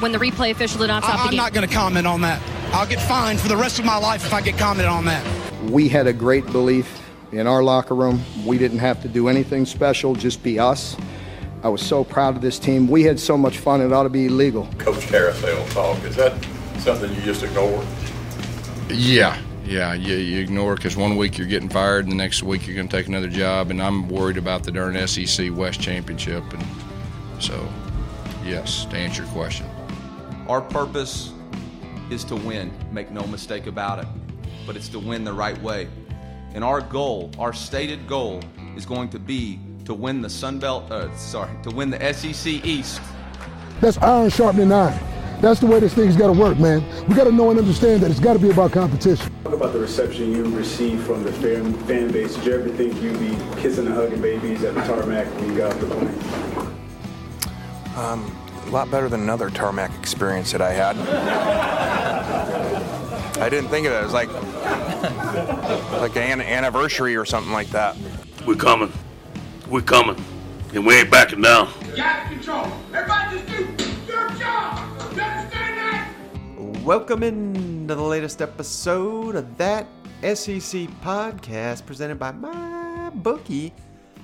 when the replay official did not stop I, the I'm not going to comment on that. I'll get fined for the rest of my life if I get commented on that. We had a great belief in our locker room. We didn't have to do anything special, just be us. I was so proud of this team. We had so much fun, it ought to be illegal. Coach carousel talk, is that something you just ignore? Yeah, yeah, you, you ignore because one week you're getting fired, and the next week you're going to take another job, and I'm worried about the darn SEC West Championship, and so, yes, to answer your question. Our purpose is to win, make no mistake about it, but it's to win the right way. And our goal, our stated goal, is going to be to win the Sun Belt, uh, sorry, to win the SEC East. That's iron sharpening iron. That's the way this thing's got to work, man. We got to know and understand that it's got to be about competition. Talk about the reception you received from the fan, fan base. Did you ever think you'd be kissing and hugging babies at the tarmac when you got off the plane? Um, a lot better than another tarmac experience that I had. I didn't think of it. It was like like an anniversary or something like that. We're coming. We're coming. And we ain't backing down. Got control. Everybody just do your job. You understand that? Welcome into the latest episode of that SEC podcast presented by my bookie.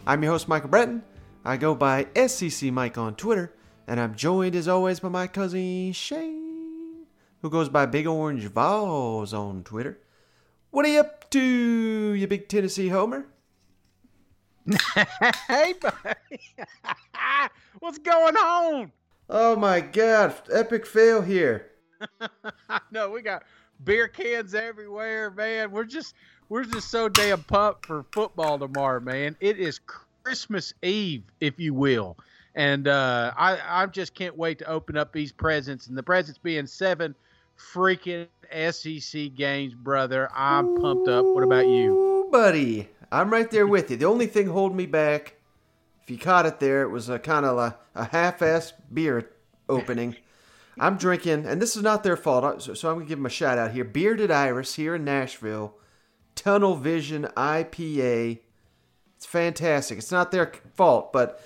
I'm your host, Michael Bratton. I go by SEC Mike on Twitter, and I'm joined as always by my cousin Shane, who goes by Big Orange Vols on Twitter. What are you up to, you big Tennessee homer? hey, buddy. What's going on? Oh my god, epic fail here. no, we got beer cans everywhere, man. We're just we're just so damn pumped for football tomorrow, man. It is Christmas Eve, if you will. And uh, I, I just can't wait to open up these presents. And the presents being seven freaking SEC games, brother. I'm pumped up. What about you? Buddy. I'm right there with you. The only thing holding me back, if you caught it there, it was a kind of a, a half-ass beer opening. I'm drinking, and this is not their fault, so, so I'm to give them a shout out here. Bearded Iris here in Nashville, Tunnel Vision IPA. It's fantastic. It's not their fault, but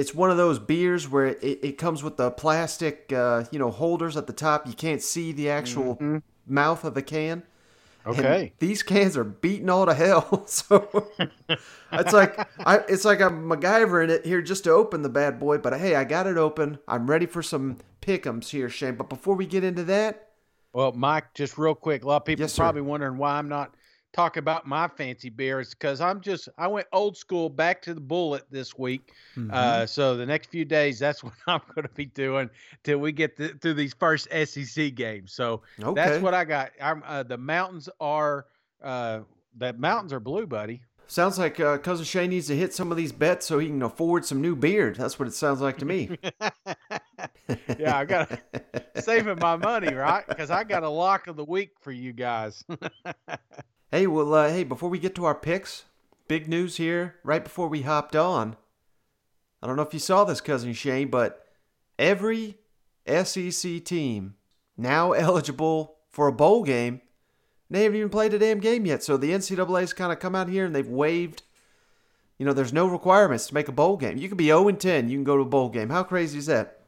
it's one of those beers where it, it comes with the plastic, uh, you know, holders at the top. You can't see the actual mm-hmm. mouth of the can. Okay. And these cans are beaten all to hell. So it's like I it's like I'm MacGyver in it here just to open the bad boy. But hey, I got it open. I'm ready for some pickums here, Shane. But before we get into that, well, Mike, just real quick, a lot of people yes, probably wondering why I'm not talking about my fancy beers because I'm just I went old school back to the bullet this week. Mm-hmm. Uh, so the next few days, that's what I'm going to be doing till we get to, through these first SEC games. So okay. that's what I got. Uh, the mountains are uh, the mountains are blue, buddy. Sounds like uh, cousin Shane needs to hit some of these bets so he can afford some new beard. That's what it sounds like to me. yeah, I got saving my money, right? Because I got a lock of the week for you guys. Hey, well, uh, hey, before we get to our picks, big news here right before we hopped on. I don't know if you saw this, Cousin Shane, but every SEC team now eligible for a bowl game, they haven't even played a damn game yet. So the NCAA's kind of come out here and they've waived, you know, there's no requirements to make a bowl game. You can be 0 10, you can go to a bowl game. How crazy is that?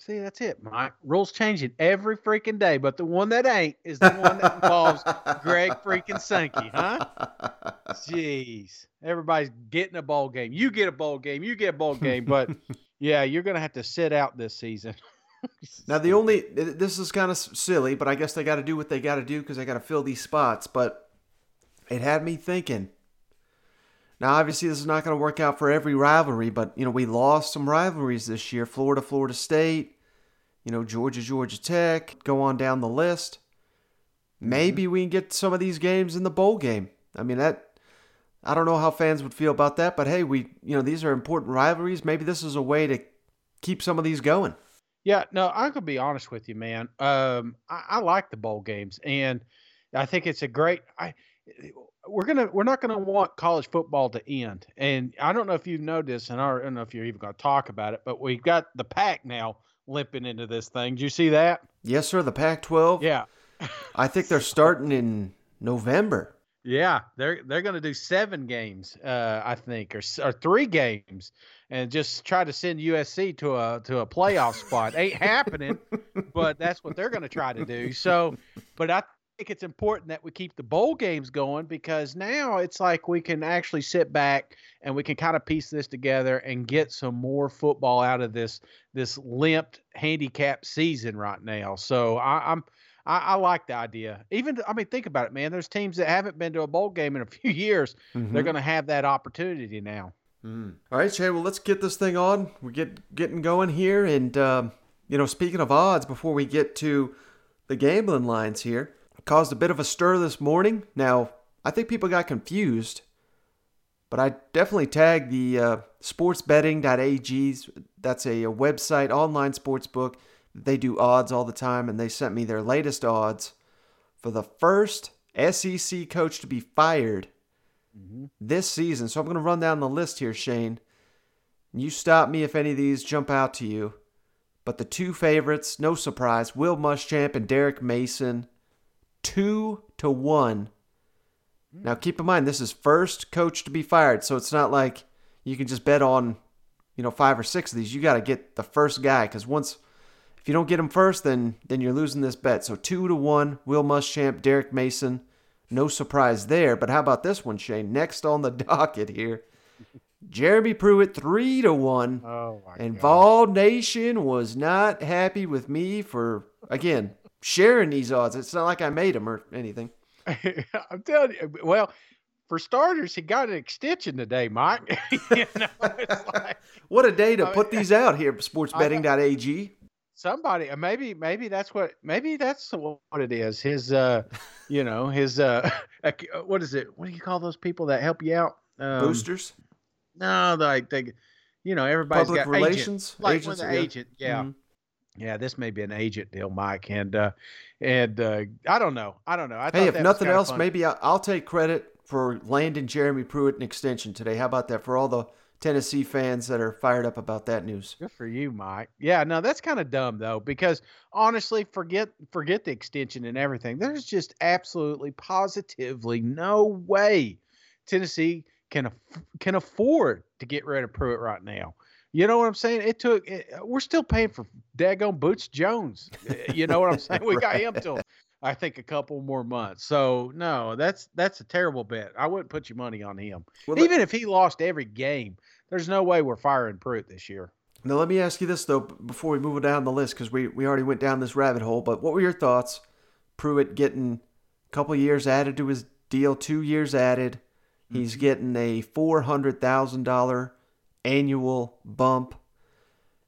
See, that's it, Mike. Rules changing every freaking day, but the one that ain't is the one that involves Greg freaking Sankey, huh? Jeez. Everybody's getting a bowl game. You get a bowl game. You get a bowl game. But yeah, you're going to have to sit out this season. now, the only, this is kind of silly, but I guess they got to do what they got to do because they got to fill these spots. But it had me thinking. Now, obviously, this is not going to work out for every rivalry, but, you know, we lost some rivalries this year. Florida, Florida State, you know, Georgia, Georgia Tech, go on down the list. Maybe we can get some of these games in the bowl game. I mean, that, I don't know how fans would feel about that, but hey, we, you know, these are important rivalries. Maybe this is a way to keep some of these going. Yeah, no, I could be honest with you, man. Um, I, I like the bowl games, and I think it's a great. I we're gonna we're not gonna want college football to end. And I don't know if you've noticed, and I don't know if you're even gonna talk about it, but we've got the Pac now limping into this thing. Do you see that? Yes, sir. The Pac-12. Yeah. I think they're starting in November. Yeah, they're they're going to do seven games, uh, I think, or or three games, and just try to send USC to a to a playoff spot. Ain't happening, but that's what they're going to try to do. So, but I it's important that we keep the bowl games going because now it's like we can actually sit back and we can kind of piece this together and get some more football out of this this limped handicap season right now. So I, I'm I, I, like the idea. Even I mean, think about it, man. There's teams that haven't been to a bowl game in a few years. Mm-hmm. They're going to have that opportunity now. Mm. All right, Shay. Well, let's get this thing on. We're get getting going here, and um, you know, speaking of odds, before we get to the gambling lines here, caused a bit of a stir this morning. Now, I think people got confused, but I definitely tagged the uh, sportsbetting.ag's. That's a, a website, online sports book they do odds all the time, and they sent me their latest odds for the first SEC coach to be fired mm-hmm. this season. So I'm going to run down the list here, Shane. You stop me if any of these jump out to you. But the two favorites, no surprise, Will Muschamp and Derek Mason, two to one. Now keep in mind this is first coach to be fired, so it's not like you can just bet on, you know, five or six of these. You got to get the first guy because once if you don't get him first, then then you're losing this bet. So two to one, Will Muschamp, Derek Mason. No surprise there. But how about this one, Shane? Next on the docket here, Jeremy Pruitt three to one. Oh my and Vol Nation was not happy with me for again sharing these odds. It's not like I made them or anything. I'm telling you. Well, for starters, he got an extension today, Mike. you know, like, what a day to I put these out here, sportsbetting.ag somebody uh, maybe maybe that's what maybe that's what it is his uh you know his uh, uh what is it what do you call those people that help you out um, boosters no like they you know everybody's public got relations agent, like Agents, with agent yeah mm-hmm. Yeah this may be an agent deal mike and uh and uh i don't know i don't know I hey if nothing else maybe I'll, I'll take credit for landing jeremy pruitt an extension today how about that for all the Tennessee fans that are fired up about that news. Good for you, Mike. Yeah, no, that's kind of dumb though, because honestly, forget forget the extension and everything. There's just absolutely, positively no way Tennessee can can afford to get rid of Pruitt right now. You know what I'm saying? It took. It, we're still paying for daggone Butch Jones. You know what I'm saying? We got him till I think a couple more months. So no, that's that's a terrible bet. I wouldn't put your money on him. Well, Even if he lost every game, there's no way we're firing Pruitt this year. Now let me ask you this though, before we move down the list, because we we already went down this rabbit hole. But what were your thoughts? Pruitt getting a couple years added to his deal, two years added. He's mm-hmm. getting a four hundred thousand dollar annual bump,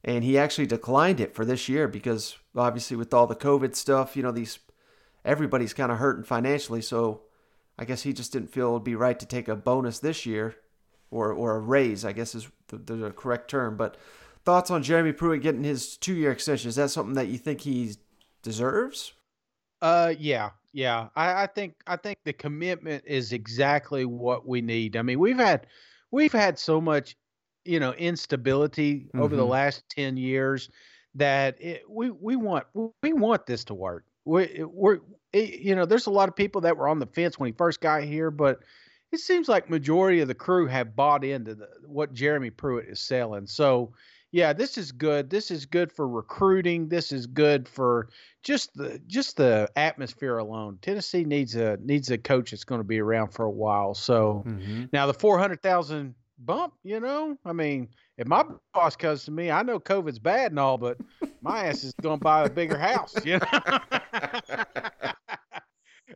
and he actually declined it for this year because obviously with all the COVID stuff, you know these everybody's kind of hurting financially. So I guess he just didn't feel it'd be right to take a bonus this year, or or a raise. I guess is the, the correct term. But thoughts on Jeremy Pruitt getting his two year extension? Is that something that you think he deserves? Uh, yeah, yeah. I, I think I think the commitment is exactly what we need. I mean, we've had we've had so much, you know, instability mm-hmm. over the mm-hmm. last ten years that it, we we want we want this to work we, we're you know there's a lot of people that were on the fence when he first got here but it seems like majority of the crew have bought into the, what jeremy pruitt is selling so yeah this is good this is good for recruiting this is good for just the just the atmosphere alone tennessee needs a needs a coach that's going to be around for a while so mm-hmm. now the 400000 bump you know i mean if my boss comes to me, I know COVID's bad and all, but my ass is going to buy a bigger house, you know.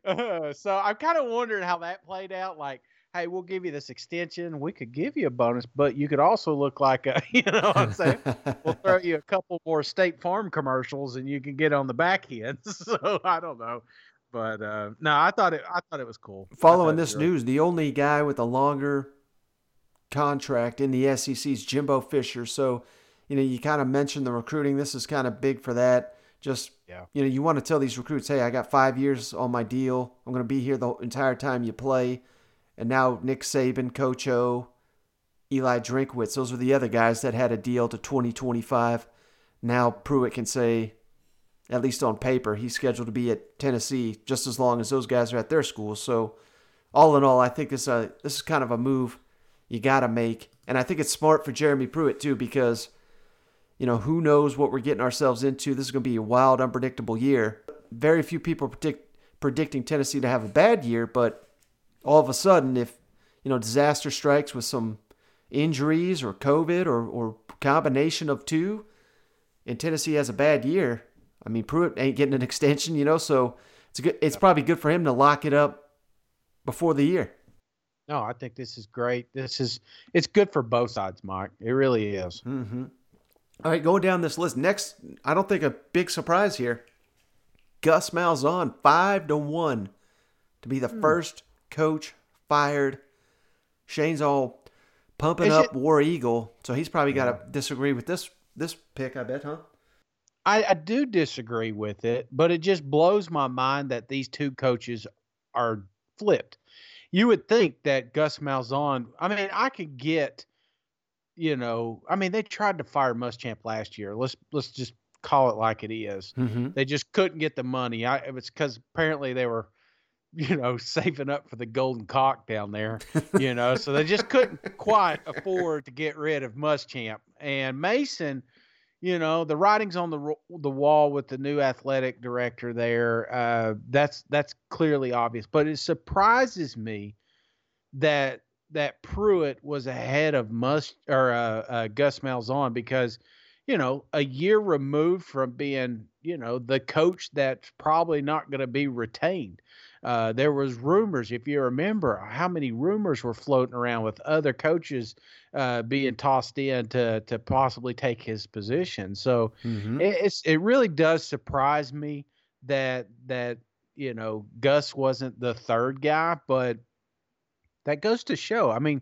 uh, so I'm kind of wondering how that played out. Like, hey, we'll give you this extension. We could give you a bonus, but you could also look like a, you know, what I'm saying we'll throw you a couple more State Farm commercials, and you can get on the back end. so I don't know. But uh, no, I thought it. I thought it was cool. Following this news, the only guy with a longer contract in the SEC's Jimbo Fisher. So, you know, you kind of mentioned the recruiting. This is kind of big for that. Just, yeah. you know, you want to tell these recruits, hey, I got five years on my deal. I'm going to be here the entire time you play. And now Nick Saban, Coach O, Eli Drinkwitz, those are the other guys that had a deal to 2025. Now Pruitt can say, at least on paper, he's scheduled to be at Tennessee just as long as those guys are at their schools. So all in all, I think this uh this is kind of a move you got to make, and I think it's smart for Jeremy Pruitt too because you know who knows what we're getting ourselves into. This is going to be a wild, unpredictable year. Very few people predict predicting Tennessee to have a bad year, but all of a sudden, if you know disaster strikes with some injuries or COVID or or combination of two, and Tennessee has a bad year, I mean Pruitt ain't getting an extension, you know, so it's good. It's probably good for him to lock it up before the year. No, I think this is great. This is it's good for both sides, Mike. It really is. Mm-hmm. All right, going down this list. Next, I don't think a big surprise here. Gus Malzahn, five to one to be the Hmm. first coach fired. Shane's all pumping Is up it- War Eagle, so he's probably got to disagree with this this pick. I bet, huh? I, I do disagree with it, but it just blows my mind that these two coaches are flipped. You would think that Gus Malzahn, I mean, I could get, you know, I mean, they tried to fire Muschamp last year. Let's let's just call it like it is. Mm-hmm. They just couldn't get the money. I it was because apparently they were, you know, saving up for the golden cock down there, you know, so they just couldn't quite afford to get rid of Muschamp. And Mason, you know, the writing's on the the wall with the new athletic director there. Uh, that's that's clearly obvious, but it surprises me that that Pruitt was ahead of Mus or uh, uh, Gus Malzahn because you know a year removed from being you know the coach that's probably not going to be retained. Uh, there was rumors, if you remember, how many rumors were floating around with other coaches uh, being tossed in to to possibly take his position. So Mm-hmm. it, it's it really does surprise me that that you know Gus wasn't the third guy, but that goes to show. I mean,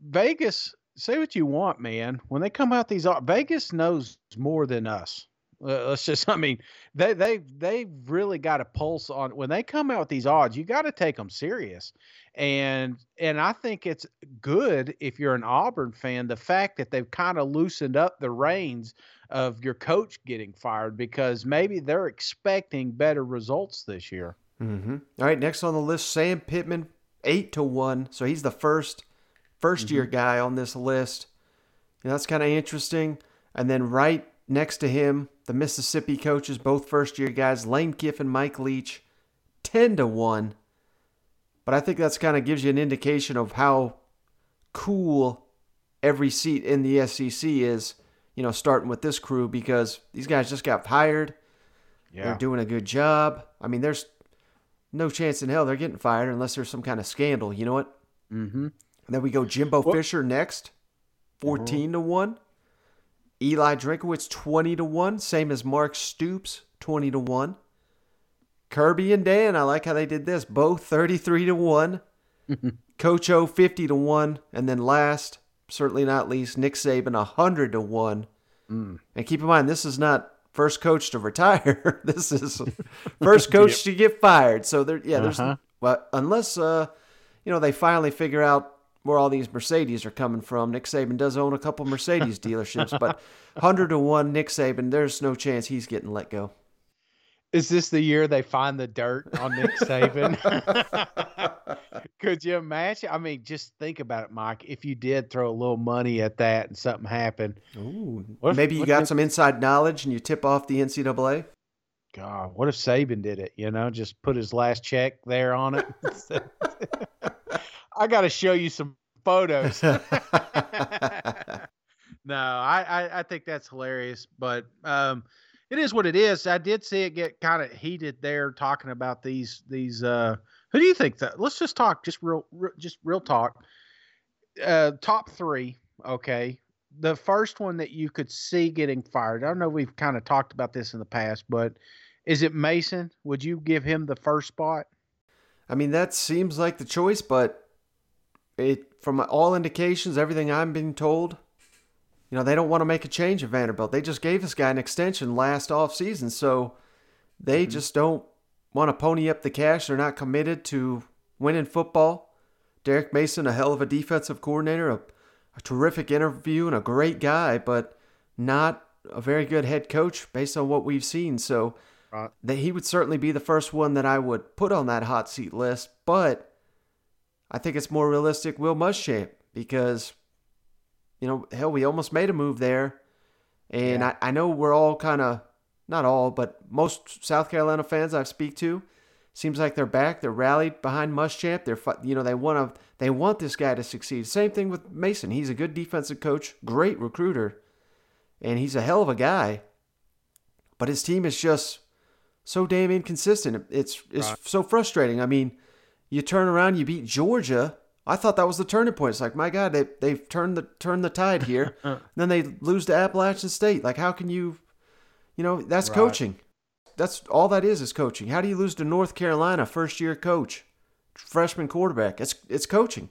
Vegas. Say what you want, man. When they come out these, Vegas knows more than us. Uh, Let's just. I mean, they they they really got a pulse on when they come out with these odds. You got to take them serious, and and I think it's good if you're an Auburn fan. The fact that they've kind of loosened up the reins of your coach getting fired because maybe they're expecting better results this year. Mm-hmm. All right, next on the list, Sam Pittman, eight to one. So he's the first first year guy on this list. And that's kind of interesting. And then right next to him, the Mississippi coaches, both first year guys, Lane Kiffin, and Mike Leach, ten to one. But I think that's kind of gives you an indication of how cool every seat in the SEC is. You know, starting with this crew because these guys just got hired. Yeah. They're doing a good job. I mean, there's no chance in hell they're getting fired unless there's some kind of scandal. You know what? Mm-hmm. And then we go Jimbo Fisher next, 14 to 1. Eli Drinkwitz, 20 to 1. Same as Mark Stoops, 20 to 1. Kirby and Dan, I like how they did this. Both 33 to 1. Coach O, 50 to 1. And then last, certainly not least, Nick Saban, 100 to 1. Mm. And keep in mind, this is not first coach to retire. this is first coach to get fired. So there, yeah, there's Uh-huh. well, unless uh, you know, they finally figure out where all these Mercedes are coming from. Nick Saban does own a couple Mercedes dealerships, but hundred to one, Nick Saban. There's no chance he's getting let go. Is this the year they find the dirt on Nick Saban? Could you imagine? I mean, just think about it, Mike. If you did throw a little money at that and something happened, Ooh, if- maybe you got if- some inside knowledge and you tip off the NCAA. God, what if Saban did it? You know, just put his last check there on it. I got to show you some photos. no, I, I I think that's hilarious, but um, it is what it is. I did see it get kind of heated there talking about these these. Uh, who do you think that? Let's just talk, just real, real just real talk. Uh, top three, okay. The first one that you could see getting fired. I don't know. We've kind of talked about this in the past, but is it Mason? Would you give him the first spot? I mean, that seems like the choice, but it from all indications, everything I'm being told, you know, they don't want to make a change at Vanderbilt. They just gave this guy an extension last off season, so they mm-hmm. just don't want to pony up the cash. They're not committed to winning football. Derek Mason, a hell of a defensive coordinator, a, a terrific interview and a great guy, but not a very good head coach based on what we've seen. So Right. that he would certainly be the first one that I would put on that hot seat list. But I think it's more realistic Will Muschamp because, you know, hell, we almost made a move there. And I, I know we're all kind of, not all, but most South Carolina fans I speak to, seems like they're back. They're rallied behind Muschamp. They're, you know, they want to, they want this guy to succeed. Same thing with Mason. He's a good defensive coach, great recruiter, and he's a hell of a guy. But his team is just so damn inconsistent. It's it's Right. so frustrating. I mean, you turn around, you beat Georgia. I thought that was the turning point. It's like, my God, they they've turned the turned the tide here. Uh-huh. then they lose to Appalachian State. Like, how can you, you know, that's Right. coaching. That's all that is is coaching. How do you lose to North Carolina, first year coach, freshman quarterback? It's it's coaching.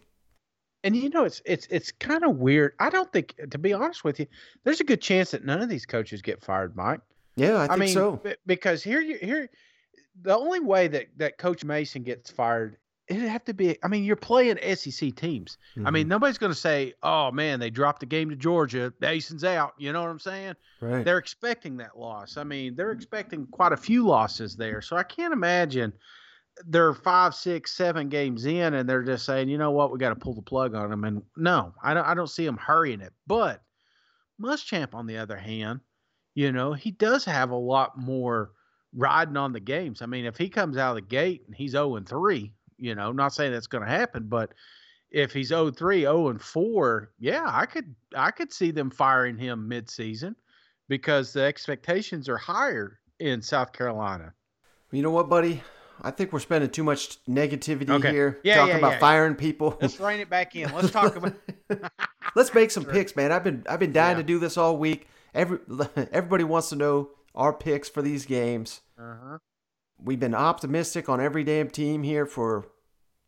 And you know, it's it's it's kind of weird. I don't think, to be honest with you, there's a good chance that none of these coaches get fired, Mike. Yeah, I think mean, so. be- because here you here, the only way that that Coach Mason gets fired, it'd have to be. I mean, you're playing SEC teams. I Mm-hmm. mean, nobody's going to say, "Oh man, they dropped the game to Georgia. Mason's out." You know what I'm saying? Right. They're expecting that loss. I mean, they're expecting quite a few losses there. So I can't imagine they're five, six, seven games in, and they're just saying, you know what, we got to pull the plug on them. And no, I don't. I don't see them hurrying it. But Muschamp, on the other hand, you know, he does have a lot more riding on the games. I mean, if he comes out of the gate and he's 0 and 3, you know, not saying that's going to happen, but if he's 0 3, 0 and 4, yeah, I could I could see them firing him midseason because the expectations are higher in South Carolina. You know what, buddy? I think we're spending too much negativity Okay. here Yeah, talking yeah, about yeah. firing people. Let's rein it back in. Let's talk about Let's make some picks, man. I've been I've been dying to do this all week. Every everybody wants to know our picks for these games. uh-huh. We've been optimistic on every damn team here for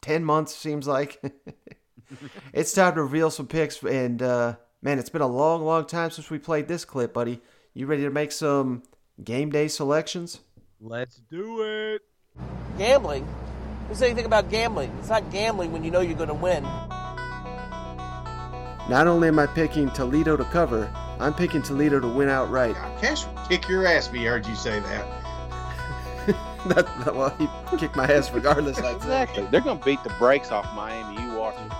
ten months. Seems like it's time to reveal some picks. And uh, man, it's been a long, long time since we played this clip, buddy. You ready to make some game day selections? Let's do it. Gambling? Who said anything about gambling? It's not gambling when you know you're going to win. Not only am I picking Toledo to cover, I'm picking Toledo to win outright. Cash will kick your ass if he heard you say that. That- that- well, he kicked my ass regardless. Exactly. They're going to beat the brakes off Miami. You watch it.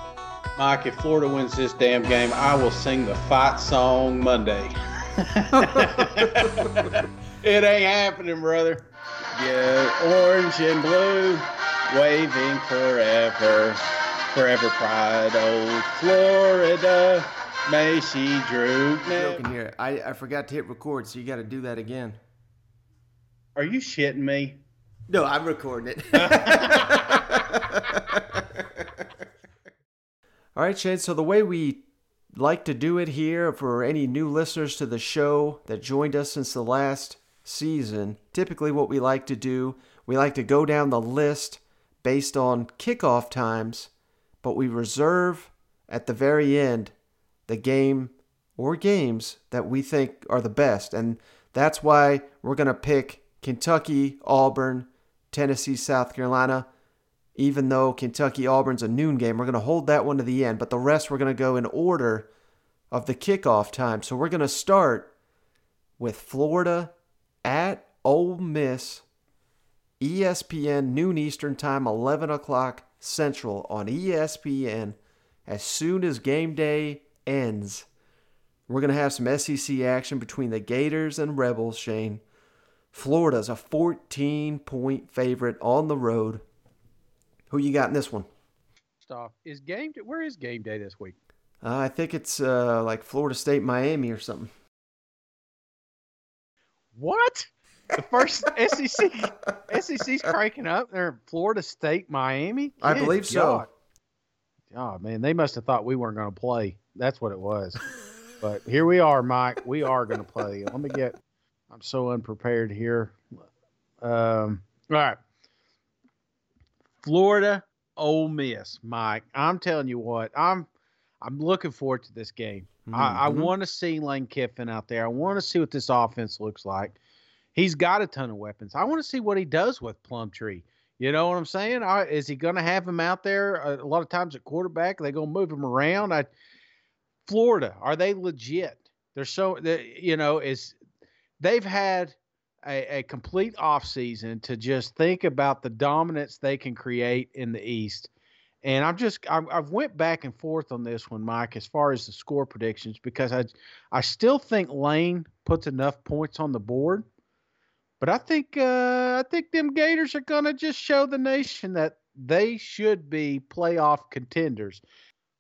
Mike, if Florida wins this damn game, I will sing the fight song Monday. it ain't happening, brother. Yeah, orange and blue, waving forever, forever pride, old Florida. May she droop. Joking here. I, I forgot to hit record, so you got to do that again. Are you shitting me? No, I'm recording it. All right, Shane. So the way we like to do it here for any new listeners to the show that joined us since the last season, typically what we like to do, we like to go down the list based on kickoff times, but we reserve at the very end the game or games that we think are the best. And that's why we're going to pick Kentucky, Auburn, Tennessee, South Carolina. Even though Kentucky Auburn's a noon game, we're going to hold that one to the end, but the rest we're going to go in order of the kickoff time. So we're going to start with Florida at Ole Miss, ESPN, noon Eastern time, 11 o'clock Central on ESPN. As soon as game day ends, we're going to have some SEC action between the Gators and Rebels, Shane. Florida's a 14 point favorite on the road. Who you got in this one? Stop. Is game day, where is game day this week? Uh, I think it's uh, like Florida State, Miami, or something. What? The first SEC SEC's cranking up. They're in Florida State, Miami. I Good believe so. God. Oh man, they must have thought we weren't going to play. That's what it was. but here we are, Mike. We are going to play. Let me get. I'm so unprepared here. Um, all right. Florida, Ole Miss, Mike. I'm telling you what. I'm I'm looking forward to this game. I, I Mhm. want to see Lane Kiffin out there. I want to see what this offense looks like. He's got a ton of weapons. I want to see what he does with Plumlee. You know what I'm saying? I, is he going to have him out there a, a lot of times at quarterback? Are they going to move him around? I, Florida, are they legit? They're so, they, you know, is they've had a, a complete offseason to just think about the dominance they can create in the East. And I'm just I, I've went back and forth on this one, Mike, as far as the score predictions because I I still think Lane puts enough points on the board, but I think uh, I think them Gators are gonna just show the nation that they should be playoff contenders.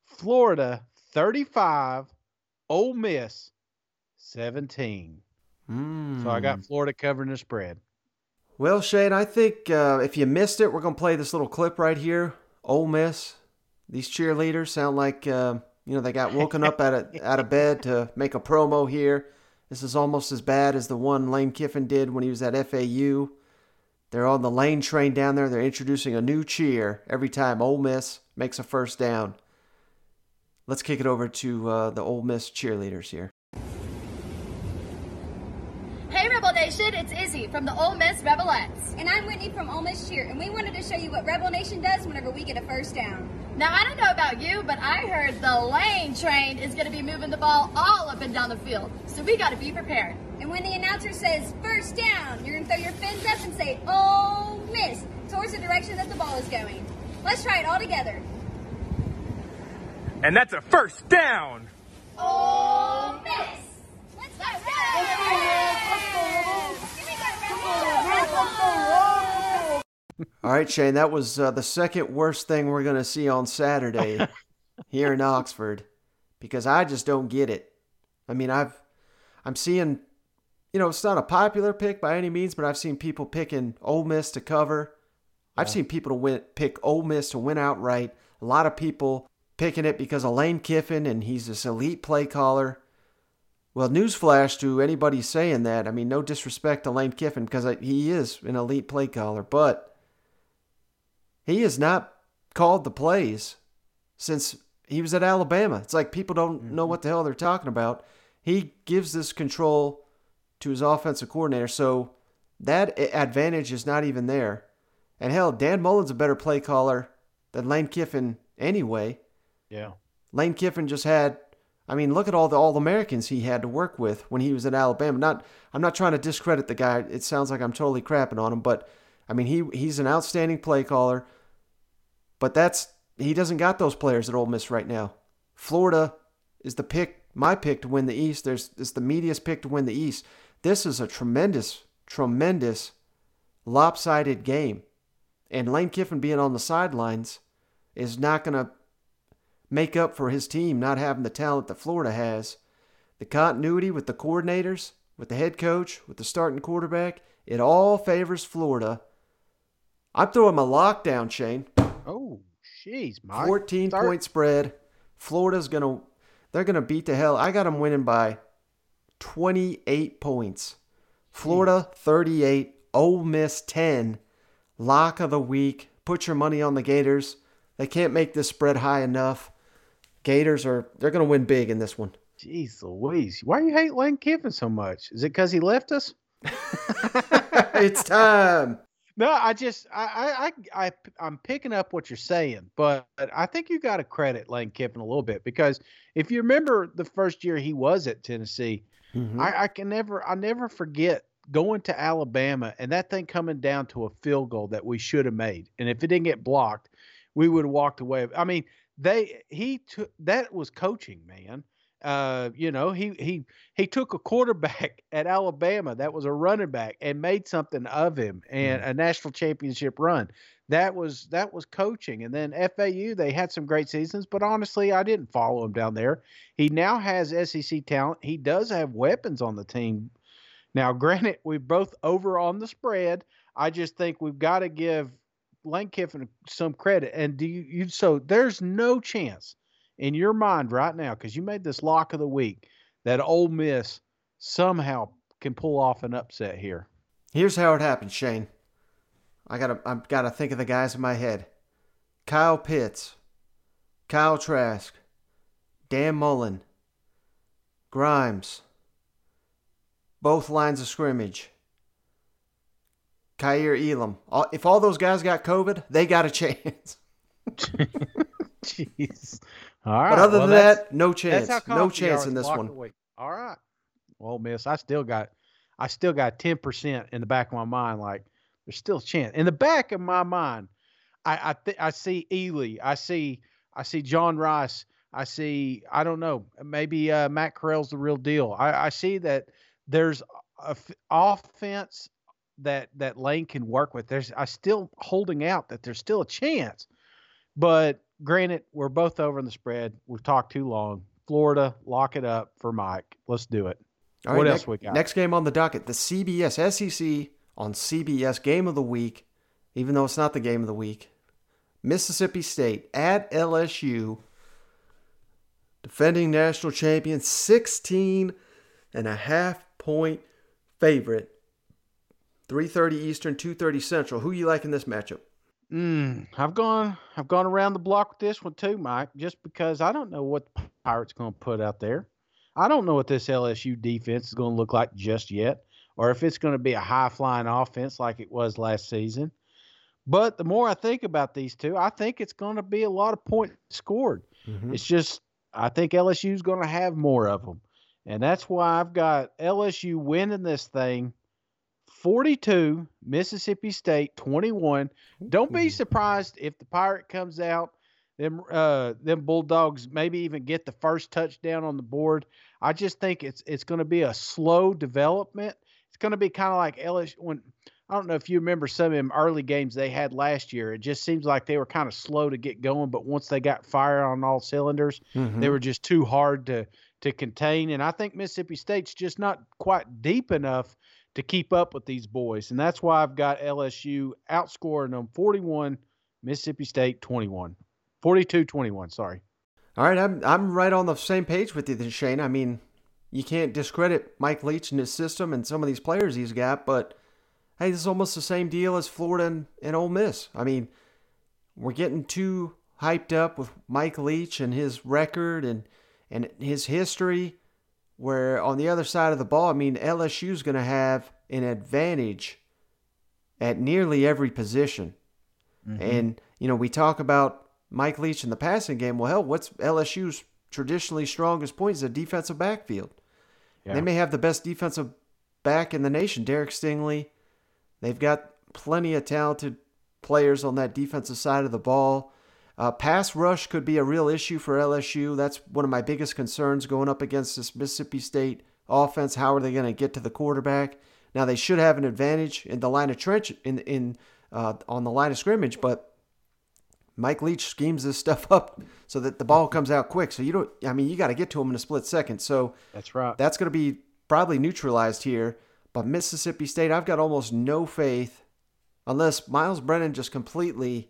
Florida 35, Ole Miss 17. So I got Florida covering the spread. Well, Shane, I think uh, if you missed it, we're going to play this little clip right here. Ole Miss, these cheerleaders sound like uh, you know they got woken up out of out of bed to make a promo here. This is almost as bad as the one Lane Kiffin did when he was at FAU. They're on the lane train down there. They're introducing a new cheer every time Ole Miss makes a first down. Let's kick it over to uh, the Ole Miss cheerleaders here. Hey Rebel Nation, it's Izzy from the Ole Miss Rebelettes. And I'm Whitney from Ole Miss Cheer, and we wanted to show you what Rebel Nation does whenever we get a first down. Now, I don't know about you, but I heard the lane train is going to be moving the ball all up and down the field. So we got to be prepared. And when the announcer says first down, you're going to throw your fins up and say, Ole Miss, towards the direction that the ball is going. Let's try it all together. And that's a first down. Ole Miss. Let's go. All right, Shane, that was uh, the second worst thing we're going to see on Saturday here in Oxford because I just don't get it. I mean, I've I'm seeing you know, it's not a popular pick by any means, but I've seen people picking Ole Miss to cover. I've seen people to win pick Ole Miss to win outright. A lot of people picking it because of Lane Kiffin and he's this elite play caller. Well, newsflash to anybody saying that. I mean, no disrespect to Lane Kiffin because he is an elite play caller, but he has not called the plays since he was at Alabama. It's like people don't know mm-hmm. what the hell they're talking about. He gives this control to his offensive coordinator, so that advantage is not even there. And hell, Dan Mullen's a better play caller than Lane Kiffin anyway. Yeah. Lane Kiffin just had I mean, look at all the all Americans he had to work with when he was at Alabama. Not I'm not trying to discredit the guy. It sounds like I'm totally crapping on him, but I mean he he's an outstanding play caller. But that's he doesn't got those players at Ole Miss right now. Florida is the pick, my pick to win the East. There's it's the media's pick to win the East. This is a tremendous, tremendous lopsided game. And Lane Kiffin being on the sidelines is not going to make up for his team not having the talent that Florida has. The continuity with the coordinators, with the head coach, with the starting quarterback, it all favors Florida. I'm throwing my lockdown, Shane. Oh, jeez, Mike. 14 Start- point spread. Florida's going to they're going to beat the hell. I got them winning by 28 points. Florida 38, Ole Miss 10. Lock of the week. Put your money on the Gators. They can't make this spread high enough. Gators are they're going to win big in this one. Jeez Louise. Why do you hate Lane Kiffin so much? Is it because he left us? it's time. No, I just I I I I'm picking up what you're saying, but I think you got to credit Lane Kiffin a little bit because if you remember the first year he was at Tennessee, Mhm. I, I can never I never forget going to Alabama and that thing coming down to a field goal that we should have made, and if it didn't get blocked, we would have walked away. I mean, they he took that was coaching, man. Uh, you know, he he he took a quarterback at Alabama that was a running back and made something of him and a national championship run. That was that was coaching. And then FAU, they had some great seasons, but honestly, I didn't follow him down there. He now has SEC talent. He does have weapons on the team. Now, granted, we're both over on the spread. I just think we've got to give Lane Kiffin some credit. And do you, you so there's no chance in your mind right now, because you made this lock of the week, that Ole Miss somehow can pull off an upset here. Here's how it happened, Shane. I gotta I gotta think of the guys in my head. Kyle Pitts, Kyle Trask, Dan Mullen, Grimes, both lines of scrimmage. Kaiir Elam. All- If all those guys got COVID, they got a chance. Jeez. All right. But other well, than that, no chance. No chance in this one. week. All right. Well, Miss, I still got, I still got ten percent in the back of my mind. Like there's still a chance in the back of my mind. I I, th- I see Ely. I see I see John Rhys. I see I don't know maybe uh, Matt Corral's the real deal. I, I see that there's a f- offense that that Lane can work with. There's I still holding out that there's still a chance, but granted we're both over in the spread. We've talked too long. Florida, lock it up for Mike. Let's do it. All what right, else next, we got? Next game on the docket, the CBS SEC on CBS game of the week, even though it's not the game of the week. Mississippi State at LSU, defending national champion, 16 and a half point favorite. 3:30 Eastern, 2:30 Central. Who you like in this matchup? Mm, I've gone I've gone around the block with this one too, Mike, just because I don't know what the Pirates going to put out there. I don't know what this LSU defense is going to look like just yet, or if it's going to be a high flying offense like it was last season. But the more I think about these two, I think it's going to be a lot of points scored. Mm-hmm. It's just I think LSU is going to have more of them, and that's why I've got LSU winning this thing 42, Mississippi State 21. Don't be surprised if the Pirate comes out, them uh them Bulldogs maybe even get the first touchdown on the board. I just think it's it's going to be a slow development. It's going to be kind of like LSU when I don't know if you remember some of them early games they had last year. It just seems like they were kind of slow to get going, but once they got fire on all cylinders, Mhm. they were just too hard to to contain. And I think Mississippi State's just not quite deep enough to keep up with these boys. And that's why I've got LSU outscoring them 41, Mississippi State 21. 42 21, sorry. All right, I'm I'm right on the same page with you, then, Shane. I mean, you can't discredit Mike Leach and his system and some of these players he's got, but hey, this is almost the same deal as Florida and, and Ole Miss. I mean, we're getting too hyped up with Mike Leach and his record and and his history. Where on the other side of the ball, I mean, LSU's going to have an advantage at nearly every position. Mm-hmm. And, you know, we talk about Mike Leach in the passing game. Well, hell, what's LSU's traditionally strongest point is a defensive backfield. Yeah. They may have the best defensive back in the nation, Derek Stingley. They've got plenty of talented players on that defensive side of the ball. Uh, pass rush could be a real issue for LSU. That's one of my biggest concerns going up against this Mississippi State offense. How are they going to get to the quarterback? Now they should have an advantage in the line of trench in in uh, on the line of scrimmage, but Mike Leach schemes this stuff up so that the ball comes out quick. So you don't. I mean, you got to get to him in a split second. So That's right. that's going to be probably neutralized here. But Mississippi State, I've got almost no faith unless Myles Brennan just completely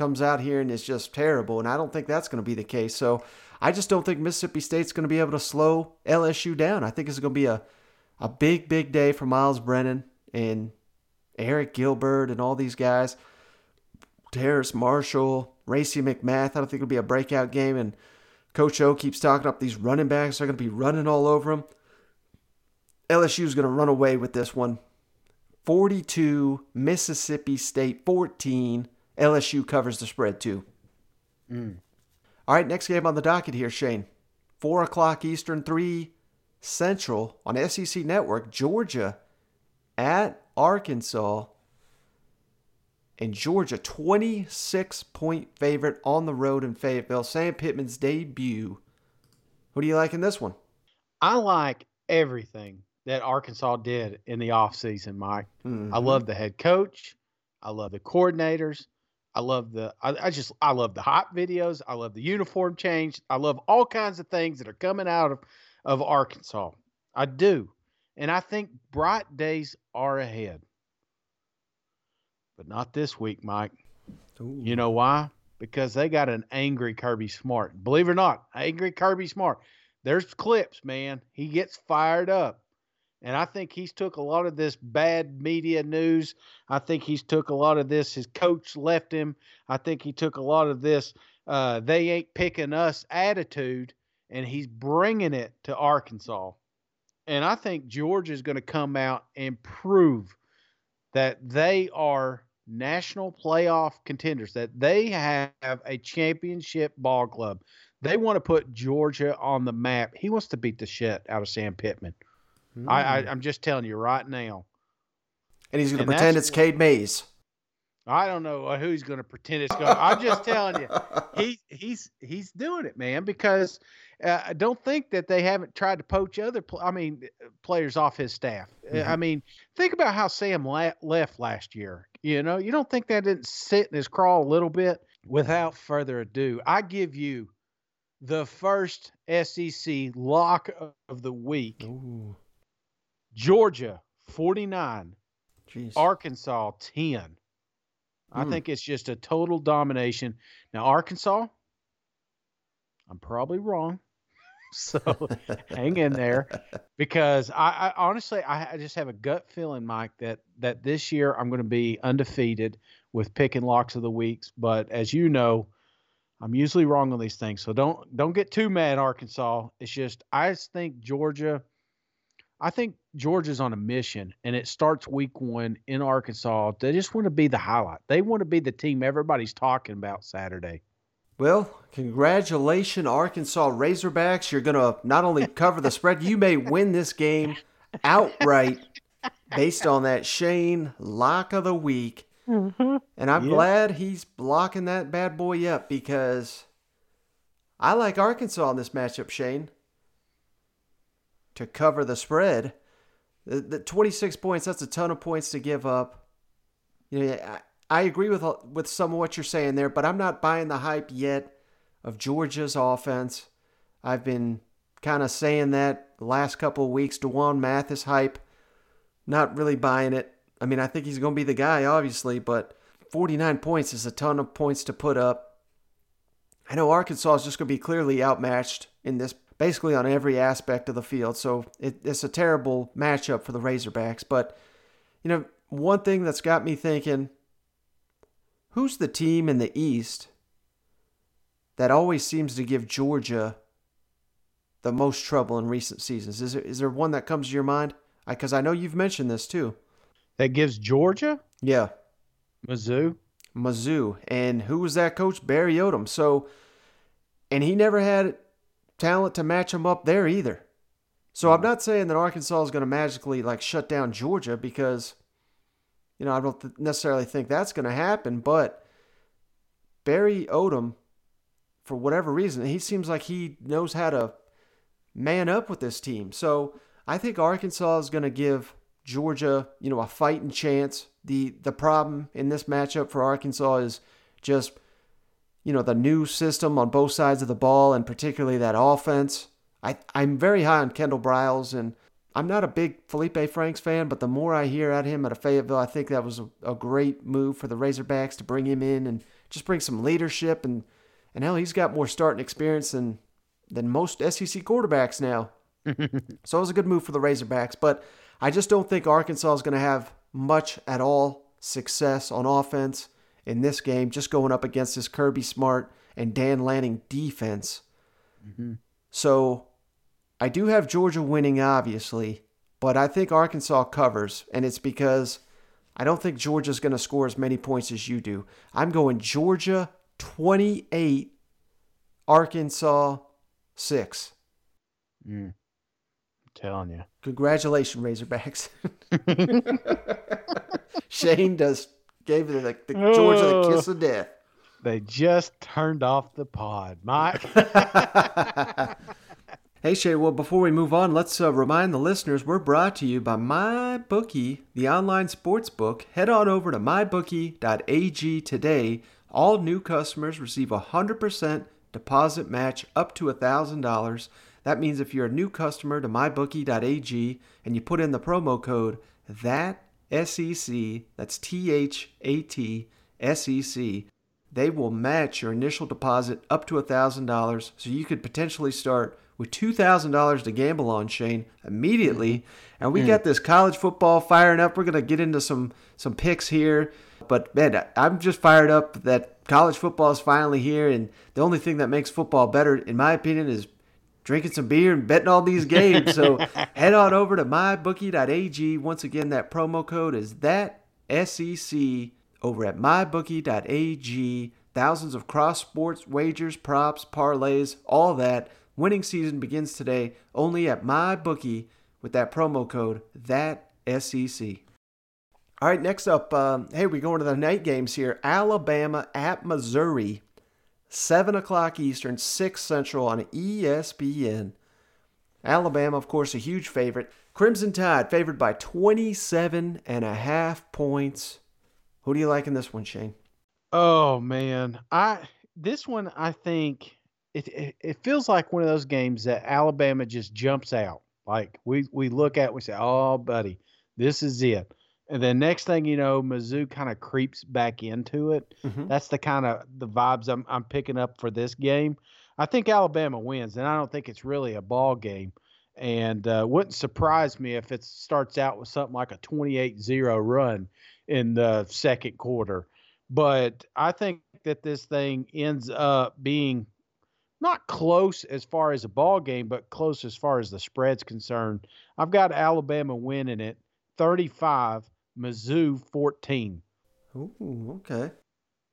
comes out here and is just terrible. And I don't think that's going to be the case. So I just don't think Mississippi State's going to be able to slow LSU down. I think it's going to be a, a big, big day for Myles Brennan and Arik Gilbert and all these guys. Terrace Marshall, Racey McMath. I don't think it'll be a breakout game. And Coach O keeps talking up these running backs. They're going to be running all over them. LSU is going to run away with this one. 42, Mississippi State 14. LSU covers the spread too. Mm. All right, next game on the docket here, Shane. 4 o'clock Eastern, 3 Central on SEC Network. Georgia at Arkansas. And Georgia, 26 point favorite on the road in Fayetteville. Sam Pittman's debut. Who do you like in this one? I like everything that Arkansas did in the offseason, Mike. Mm-hmm. I love the head coach. I love the coordinators. I love the I, I just I love the hot videos. I love the uniform change. I love all kinds of things that are coming out of, of Arkansas. I do. And I think bright days are ahead. But not this week, Mike. You know why? Because they got an angry Kirby Smart. Believe it or not, angry Kirby Smart. There's clips, man. He gets fired up. And I think he's took a lot of this bad media news. I think he's took a lot of this. His coach left him. I think he took a lot of this. Uh, they ain't picking us attitude, and he's bringing it to Arkansas. And I think Georgia's going to come out and prove that they are national playoff contenders, that they have a championship ball club. They want to put Georgia on the map. He wants to beat the shit out of Sam Pittman. I, I, I'm just telling you right now. And he's going to pretend it's Cade Mays. I don't know who's going to pretend it's going. I'm just telling you, he he's he's doing it, man. Because uh, I don't think that they haven't tried to poach other. Pl- I mean, players off his staff. Mm-hmm. I mean, think about how Sam la- left last year. You know, you don't think that didn't sit in his craw a little bit? Without further ado, I give you the first SEC lock of the week. Ooh. Georgia 49, Jeez. Arkansas 10. I Hmm. think it's just a total domination. Now, Arkansas, I'm probably wrong. So hang in there because I, I honestly, I, I just have a gut feeling, Mike, that that this year I'm going to be undefeated with picking locks of the weeks. But as you know, I'm usually wrong on these things, so don't don't get too mad, Arkansas. It's just I just think Georgia. I think Georgia's on a mission, and it starts week one in Arkansas. They just want to be the highlight. They want to be the team everybody's talking about Saturday. Well, congratulations, Arkansas Razorbacks. You're going to not only cover the spread, you may win this game outright based on that Shane lock of the week. Mm-hmm. And I'm Yeah. glad he's blocking that bad boy up because I like Arkansas in this matchup, Shane, to cover the spread. The, the 26 points, that's a ton of points to give up. You know, I, I agree with with some of what you're saying there, but I'm not buying the hype yet of Georgia's offense. I've been kind of saying that the last couple of weeks. D'Wan Mathis hype, not really buying it. I mean, I think he's going to be the guy, obviously, but 49 points is a ton of points to put up. I know Arkansas is just going to be clearly outmatched in this, basically on every aspect of the field. So it, it's a terrible matchup for the Razorbacks. But, you know, one thing that's got me thinking who's the team in the East that always seems to give Georgia the most trouble in recent seasons? Is there, is there one that comes to your mind? Because I know you've mentioned this too. That gives Georgia, Yeah, Mizzou. Mizzou. And who was that coach? Barry Odom. So, and he never had talent to match them up there either. So I'm mm. not saying that Arkansas is going to magically like shut down Georgia because, you know, I don't th- necessarily think that's going to happen. But Barry Odom, for whatever reason, he seems like he knows how to man up with this team. So I think Arkansas is going to give Georgia, you know, a fighting chance. The the problem in this matchup for Arkansas is just, you know, the new system on both sides of the ball and particularly that offense. I, I'm very high on Kendall Briles and I'm not a big Felipe Franks fan, but the more I hear at him at a Fayetteville, I think that was a, a great move for the Razorbacks to bring him in and just bring some leadership and and hell, he's got more starting experience than than most SEC quarterbacks now. so it was a good move for the Razorbacks, but I just don't think Arkansas is going to have much at all success on offense in this game, just going up against this Kirby Smart and Dan Lanning defense. So I do have Georgia winning, obviously, but I think Arkansas covers, and it's because I don't think Georgia's going to score as many points as you do. I'm going Georgia 28, Arkansas 6. Mm. I'm telling you. Congratulations, Razorbacks. Shane does gave the, the, the Georgia the kiss of death. They just turned off the pod, Mike. Hey Shay, well before we move on, let's uh, remind the listeners we're brought to you by MyBookie, the online sports book. Head on over to mybookie.ag today. All new customers receive a 100% deposit match up to $1,000. That means if you're a new customer to mybookie.ag and you put in the promo code that SEC, that's T H A T S E C, they will match your initial deposit up to $1,000 so you could potentially start with $2,000 to gamble on, Shane, immediately. And we Mm. got this college football firing up. We're going to get into some some picks here. But man, I'm just fired up that college football is finally here and the only thing that makes football better in my opinion is drinking some beer and betting all these games. So head on over to mybookie.ag. Once again, that promo code is that SEC over at mybookie.ag. Thousands of cross sports wagers, props, parlays, all that. Winning season begins today only at mybookie with that promo code that SEC. All right, next up, uh, hey, we're going to the night games here. Alabama at Missouri, 7 o'clock Eastern, 6 Central on ESPN. Alabama, of course, a huge favorite. Crimson Tide favored by 27 and a half points. Who do you like in this one, Shane? Oh man, I this one I think it, it it feels like one of those games that Alabama just jumps out. Like we we look at, we say, "Oh, buddy, this is it." And then next thing you know, Mizzou kind of creeps back into it. Mm-hmm. That's the kind of the vibes I'm I'm picking up for this game. I think Alabama wins, and I don't think it's really a ball game. And uh, wouldn't surprise me if it starts out with something like a 28-0 run in the second quarter. But I think that this thing ends up being not close as far as a ball game, but close as far as the spread's concerned. I've got Alabama winning it 35, Mizzou 14. Ooh, okay.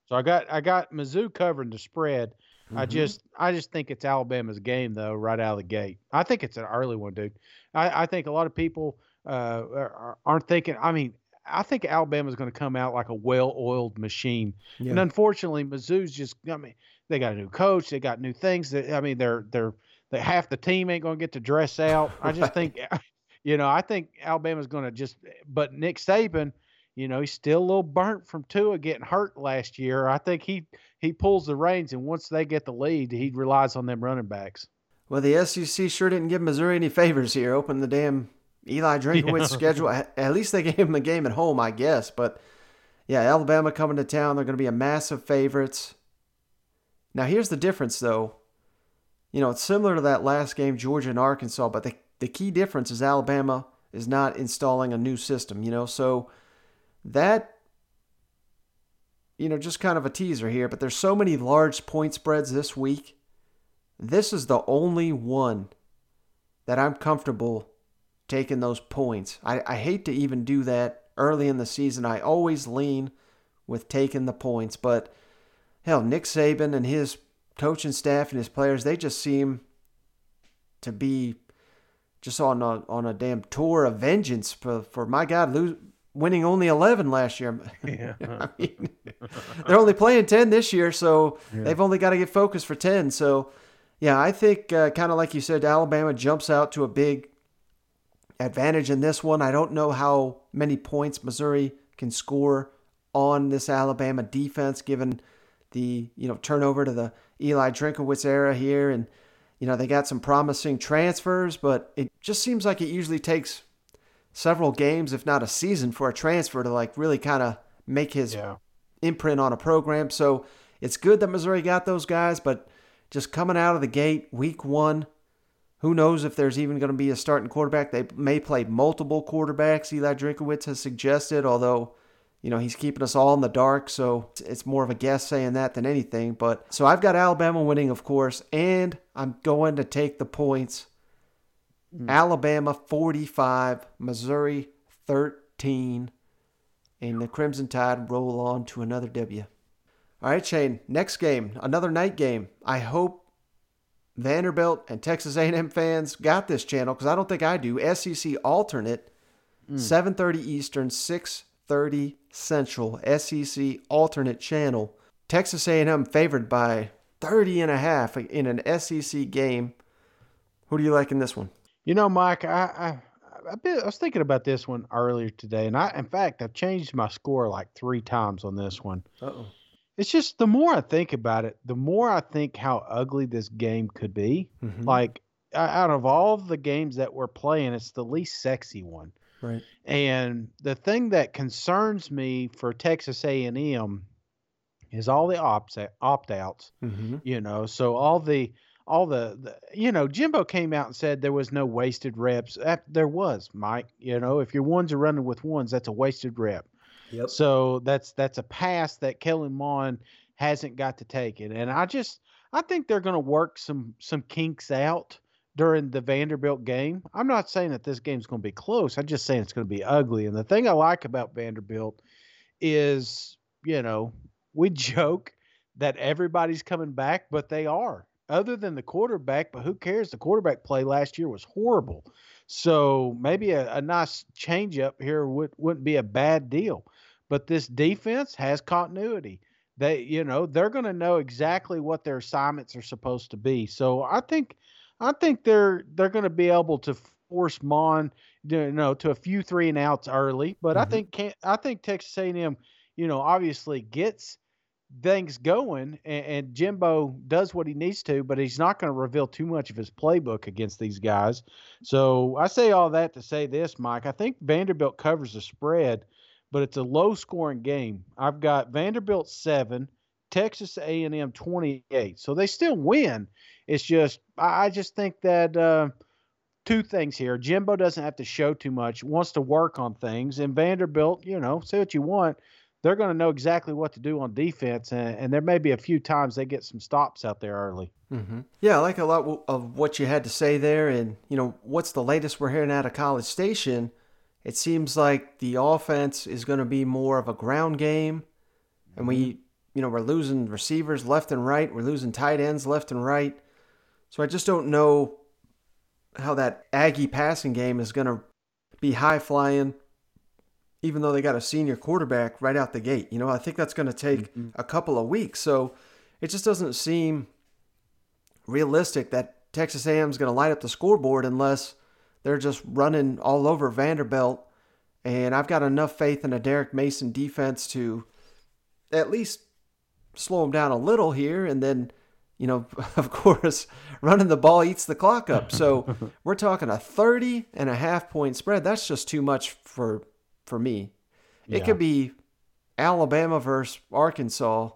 So I got I got Mizzou covering the spread. I Mhm. just I just think it's Alabama's game though, right out of the gate. I think it's an early one, dude. I, I think a lot of people uh, are, aren't thinking. I mean, I think Alabama's going to come out like a well-oiled machine, and unfortunately, Mizzou's just. I mean, they got a new coach, they got new things. That I mean, they're they're they half the team ain't going to get to dress out. I just think, you know, I think Alabama's going to just. But Nick Saban, you know, he's still a little burnt from Tua getting hurt last year. I think he he pulls the reins, and once they get the lead, he relies on them running backs. Well, the SEC sure didn't give Missouri any favors here. Open the damn Eli Drinkwitz Yeah. schedule. At least they gave him a game at home, I guess. But yeah, Alabama coming to town. They're going to be a massive favorites. Now, here's the difference, though. You know, it's similar to that last game, Georgia and Arkansas, but the, the key difference is Alabama is not installing a new system, you know? So that, you know, just kind of a teaser here, but there's so many large point spreads this week. This is the only one that I'm comfortable taking those points. I, I hate to even do that early in the season. I always lean with taking the points, but hell, Nick Saban and his coaching staff and his players, they just seem to be just on a on a damn tour of vengeance for, for my God, lose, winning only 11 last year. Yeah. I mean, they're only playing 10 this year, so Yeah. they've only got to get focused for 10. So, yeah, I think uh, kind of like you said, Alabama jumps out to a big advantage in this one. I don't know how many points Missouri can score on this Alabama defense, given the you know turnover to the Eli Drinkwitz era here, and you know they got some promising transfers, but it just seems like it usually takes several games, if not a season, for a transfer to like really kind of make his imprint on a program. So it's good that Missouri got those guys, but just coming out of the gate, week one, who knows if there's even going to be a starting quarterback? They may play multiple quarterbacks. Eli Drinkwitz has suggested, although you know he's keeping us all in the dark, so it's more of a guess saying that than anything. But so I've got Alabama winning, of course, and I'm going to take the points. Hmm. Alabama 45, Missouri 13, and the Crimson Tide roll on to another W. All right, Shane. Next game, another night game. I hope Vanderbilt and Texas A&M fans got this channel because I don't think I do. SEC alternate, hmm. 7:30 Eastern, 6:30 Central. SEC alternate channel. Texas A&M favored by 30 and a half in an SEC game. Who do you like in this one? You know, Mike, I I, I, I was thinking about this one earlier today, and I, in fact, I've changed my score like three times on this one. Uh-oh. It's just the more I think about it, the more I think how ugly this game could be. Mhm. Like out of all the games that we're playing, it's the least sexy one. Right. And the thing that concerns me for Texas A&M is all the opt opt outs. Mm-hmm. You know, so all the all the, the you know Jimbo came out and said there was no wasted reps. That, there was, Mike. You know, if your ones are running with ones, that's a wasted rep. Yep. So that's that's a pass that Kellen Mond hasn't got to take it, and I just I think they're going to work some some kinks out during the Vanderbilt game. I'm not saying that this game's going to be close. I'm just saying it's going to be ugly. And the thing I like about Vanderbilt is, you know, we joke that everybody's coming back, but they are. other than the quarterback, but who cares? The quarterback play last year was horrible. So maybe a, a nice change up here would, wouldn't be a bad deal. But this defense has continuity. They, you know, they're going to know exactly what their assignments are supposed to be. So I think, I think they're they're going to be able to force Mond, you know, to a few three and outs early. But mm-hmm. I think can I think Texas A&M, you know, obviously gets things going and, and, Jimbo does what he needs to, but he's not going to reveal too much of his playbook against these guys. So I say all that to say this, Mike. I think Vanderbilt covers the spread, but it's a low scoring game. I've got Vanderbilt seven, Texas A&M twenty eight. So they still win. It's just I just think that uh, two things here. Jimbo doesn't have to show too much, wants to work on things, and Vanderbilt, you know, say what you want they're going to know exactly what to do on defense, and, and, there may be a few times they get some stops out there early. Mm-hmm. Yeah, I like a lot of what you had to say there, and you know what's the latest we're hearing out of College Station. It seems like the offense is going to be more of a ground game, and we, mm-hmm. you know, we're losing receivers left and right, we're losing tight ends left and right. So I just don't know how that Aggie passing game is going to be high flying even though they got a senior quarterback right out the gate. You know, I think that's going to take mm-hmm. a couple of weeks. So it just doesn't seem realistic that Texas A&M is going to light up the scoreboard unless they're just running all over Vanderbilt. And I've got enough faith in a Derek Mason defense to at least slow them down a little here. And then, you know, of course, running the ball eats the clock up. So we're talking a 30 and a half point spread. That's just too much for for me. Yeah. It could be Alabama versus Arkansas,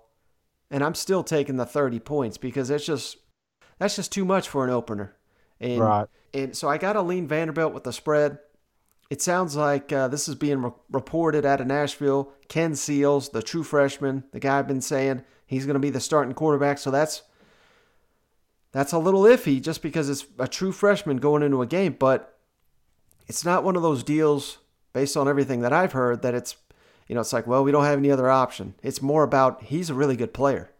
and I'm still taking the 30 points because it's just that's just too much for an opener. And, right. And so I got to lean Vanderbilt with the spread. It sounds like uh, this is being re- reported out of Nashville. Ken Seals, the true freshman, the guy I've been saying he's going to be the starting quarterback. So that's that's a little iffy just because it's a true freshman going into a game, but it's not one of those deals based on everything that I've heard, that it's, you know, it's like, well, we don't have any other option. It's more about he's a really good player.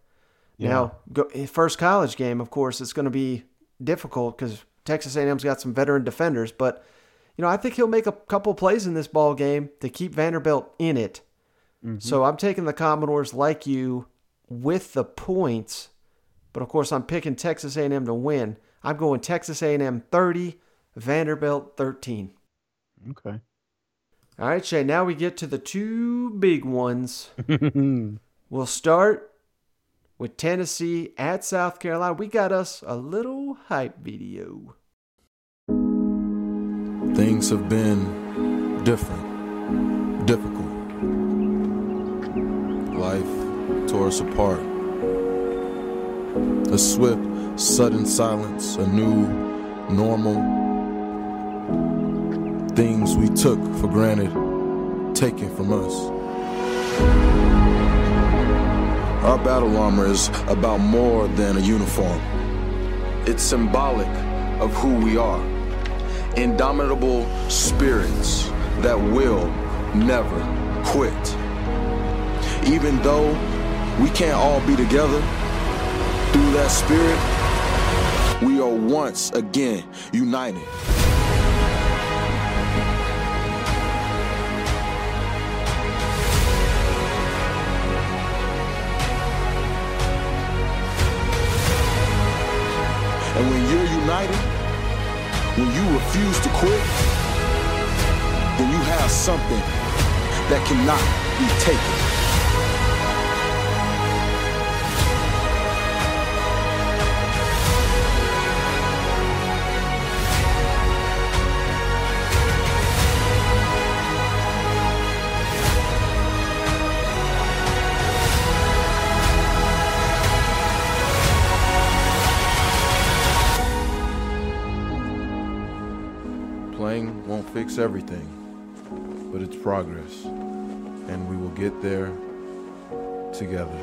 Yeah. Now, go, first college game, of course, it's going to be difficult because Texas A&M's got some veteran defenders, but you know, I think he'll make a couple plays in this ball game to keep Vanderbilt in it. Mm-hmm. So I'm taking the Commodores like you with the points, but of course I'm picking Texas A&M to win. I'm going Texas A&M 30, Vanderbilt 13. Okay. All right, Shay, now we get to the two big ones. we'll start with Tennessee at South Carolina. We got us a little hype video. Things have been different, difficult. Life tore us apart. A swift, sudden silence, a new normal things we took for granted taken from us. Our battle armor is about more than a uniform. It's symbolic of who we are. Indomitable spirits that will never quit. Even though we can't all be together, through that spirit, we are once again united. And when you're united, when you refuse to quit, then you have something that cannot be taken. Fix everything, but it's progress, and we will get there together.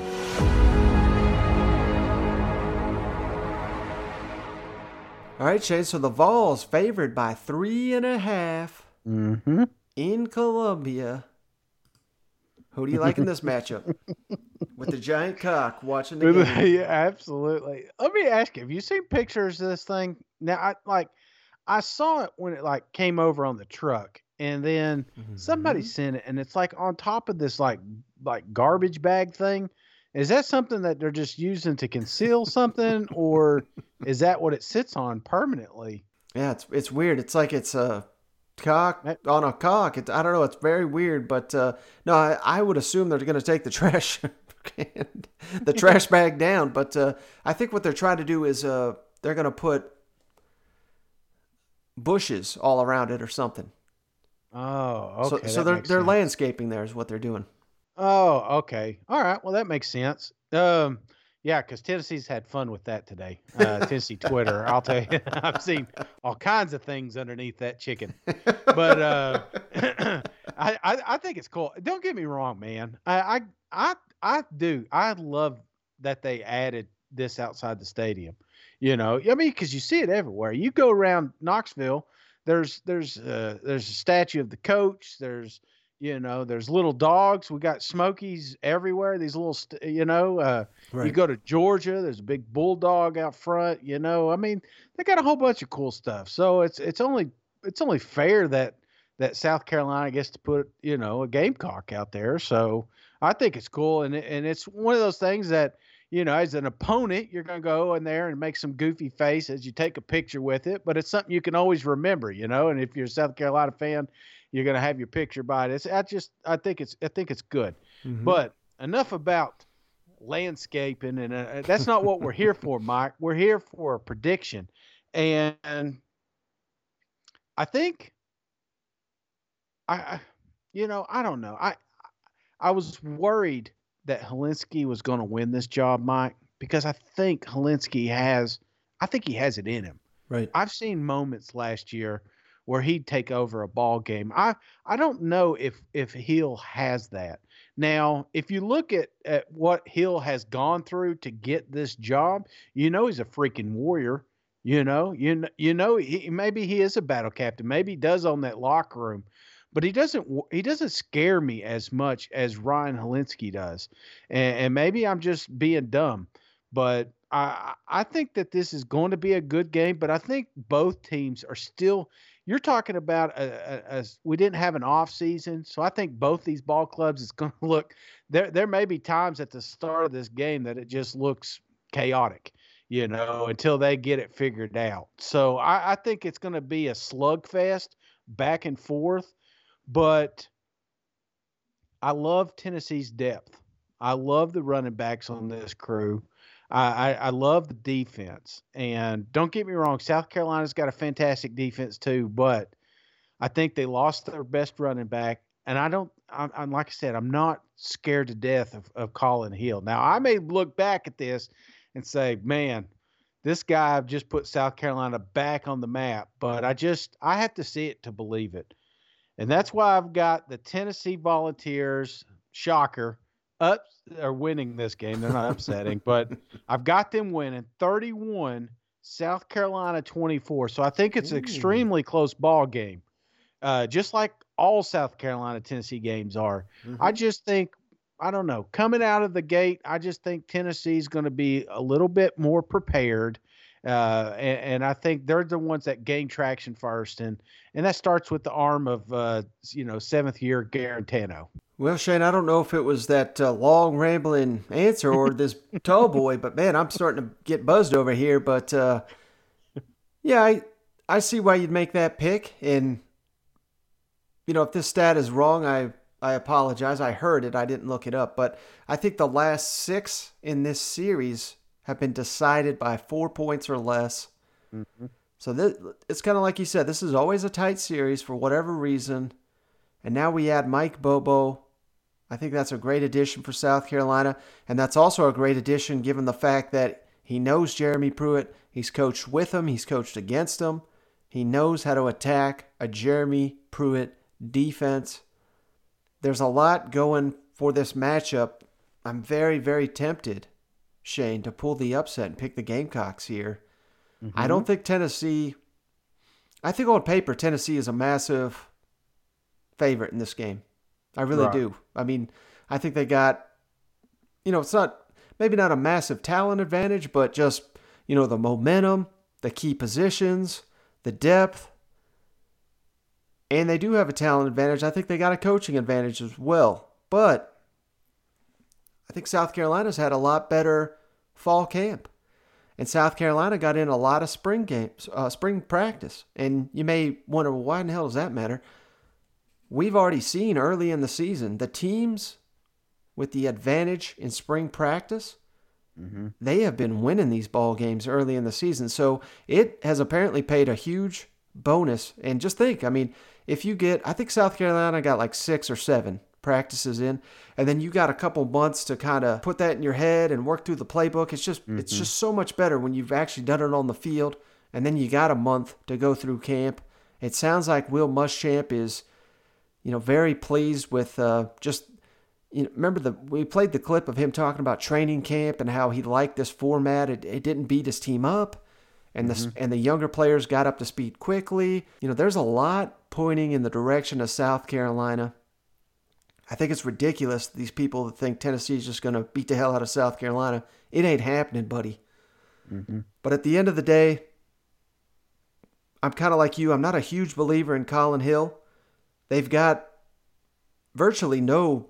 All right, Shane. So the Vols favored by three and a half mm-hmm. in Columbia. Who do you like in this matchup? With the giant cock watching the game. yeah, absolutely. Let me ask you: Have you seen pictures of this thing? Now, I like, I saw it when it like came over on the truck, and then somebody sent it, and it's like on top of this like like garbage bag thing. Is that something that they're just using to conceal something, or is that what it sits on permanently? Yeah, it's it's weird. It's like it's a cock on a cock. It, I don't know. It's very weird, but uh, no, I, I would assume they're going to take the trash the trash bag down. But uh, I think what they're trying to do is uh, they're going to put bushes all around it or something. Oh, okay. so so they're they're sense. landscaping there is what they're doing. Oh, okay. All right. Well, that makes sense. Um, yeah, because Tennessee's had fun with that today. Uh, Tennessee Twitter, I'll tell you, I've seen all kinds of things underneath that chicken. But uh, I, I, I think it's cool. Don't get me wrong, man. I, I, I, I do. I love that they added this outside the stadium. You know, I mean, because you see it everywhere. You go around Knoxville, there's there's uh, there's a statue of the coach. There's you know there's little dogs. We got Smokies everywhere. These little st- you know. Uh, You go to Georgia, there's a big bulldog out front. You know, I mean, they got a whole bunch of cool stuff. So it's it's only it's only fair that that South Carolina gets to put you know a gamecock out there. So I think it's cool, and and it's one of those things that you know as an opponent you're gonna go in there and make some goofy face as you take a picture with it, but it's something you can always remember, you know. And if you're a South Carolina fan, you're gonna have your picture by it. It's, I just I think it's I think it's good, Mhm. but enough about landscaping and uh, that's not what we're here for mike we're here for a prediction and i think I you know i don't know i i was worried that Hilinski was going to win this job mike because i think Hilinski has i think he has it in him Right. I've seen moments last year where he'd take over a ball game. I I don't know if if Hill has that. Now, if you look at at what Hill has gone through to get this job, you know he's a freaking warrior. You know, you you know he, maybe he is a battle captain. Maybe he does own that locker room, but he doesn't he doesn't scare me as much as Ryan Hilinski does. And, and maybe I'm just being dumb, but I I think that this is going to be a good game. But I think both teams are still. You're talking about a, a, a we didn't have an off season, so I think both these ball clubs is going to look. There there may be times at the start of this game that it just looks chaotic, you know, until they get it figured out. So I, I think it's going to be a slugfest back and forth, but I love Tennessee's depth. I love the running backs on this crew. I, I, I love the defense. And don't get me wrong, South Carolina's got a fantastic defense too, but I think they lost their best running back. And I don't, I'm, I'm like I said, I'm not scared to death of, of Collin Hill. Now, I may look back at this and say, man, this guy just put South Carolina back on the map, but I just, I have to see it to believe it. And that's why I've got the Tennessee Volunteers, shocker, up are winning this game. They're not upsetting, but I've got them winning 31, South Carolina 24. So I think it's an extremely close ball game. Uh, just like all South Carolina Tennessee games are. I just think I don't know. Coming out of the gate, I just think Tennessee's going to be a little bit more prepared. Uh, and, and I think they're the ones that gain traction first, and and that starts with the arm of uh, you know seventh year Guarantano. Well, Shane, I don't know if it was that uh, long rambling answer or this tall boy, but man, I'm starting to get buzzed over here. But uh, yeah, I I see why you'd make that pick, and you know if this stat is wrong, I I apologize. I heard it, I didn't look it up, but I think the last six in this series have been decided by four points or less. Mm-hmm. So this, it's kind of like you said. This is always a tight series for whatever reason. And now we add Mike Bobo. I think that's a great addition for South Carolina. And that's also a great addition given the fact that he knows Jeremy Pruitt. He's coached with him, he's coached against him. He knows how to attack a Jeremy Pruitt defense. There's a lot going for this matchup. I'm very, very tempted, Shane, to pull the upset and pick the Gamecocks here. I mm-hmm. don't think Tennessee. I think on paper Tennessee is a massive favorite in this game. I really Right. do. I mean, I think they got, you know, it's not maybe not a massive talent advantage, but just, you know, the momentum, the key positions, the depth. And they do have a talent advantage. I think they got a coaching advantage as well. But I think South Carolina's had a lot better fall camp. And South Carolina got in a lot of spring games, uh, spring practice. And you may wonder, well, why in the hell does that matter? We've already seen early in the season the teams with the advantage in spring practice, mm-hmm. they have been winning these ball games early in the season. So it has apparently paid a huge bonus. And just think, I mean, if you get, I think South Carolina got like six or seven practices in, and then you got a couple months to kind of put that in your head and work through the playbook. It's just, mm-hmm. it's just so much better when you've actually done it on the field, and then you got a month to go through camp. It sounds like Will Muschamp is, you know, very pleased with uh, just you know, remember the we played the clip of him talking about training camp and how he liked this format. It, it didn't beat his team up, and mm-hmm. the and the younger players got up to speed quickly. You know, there's a lot pointing in the direction of South Carolina. I think it's ridiculous these people that think Tennessee is just going to beat the hell out of South Carolina. It ain't happening, buddy. Mm-hmm. But at the end of the day, I'm kind of like you. I'm not a huge believer in Collin Hill. They've got virtually no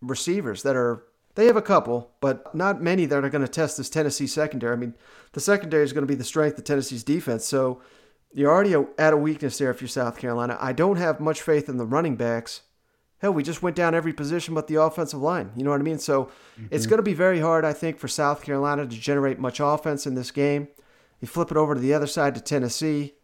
receivers that are they have a couple, but not many that are going to test this Tennessee secondary. I mean, the secondary is going to be the strength of Tennessee's defense. So you're already at a weakness there if you're South Carolina. I don't have much faith in the running backs. Hell, we just went down every position but the offensive line. You know what I mean? So mm-hmm. it's going to be very hard, I think, for South Carolina to generate much offense in this game. You flip it over to the other side to Tennessee.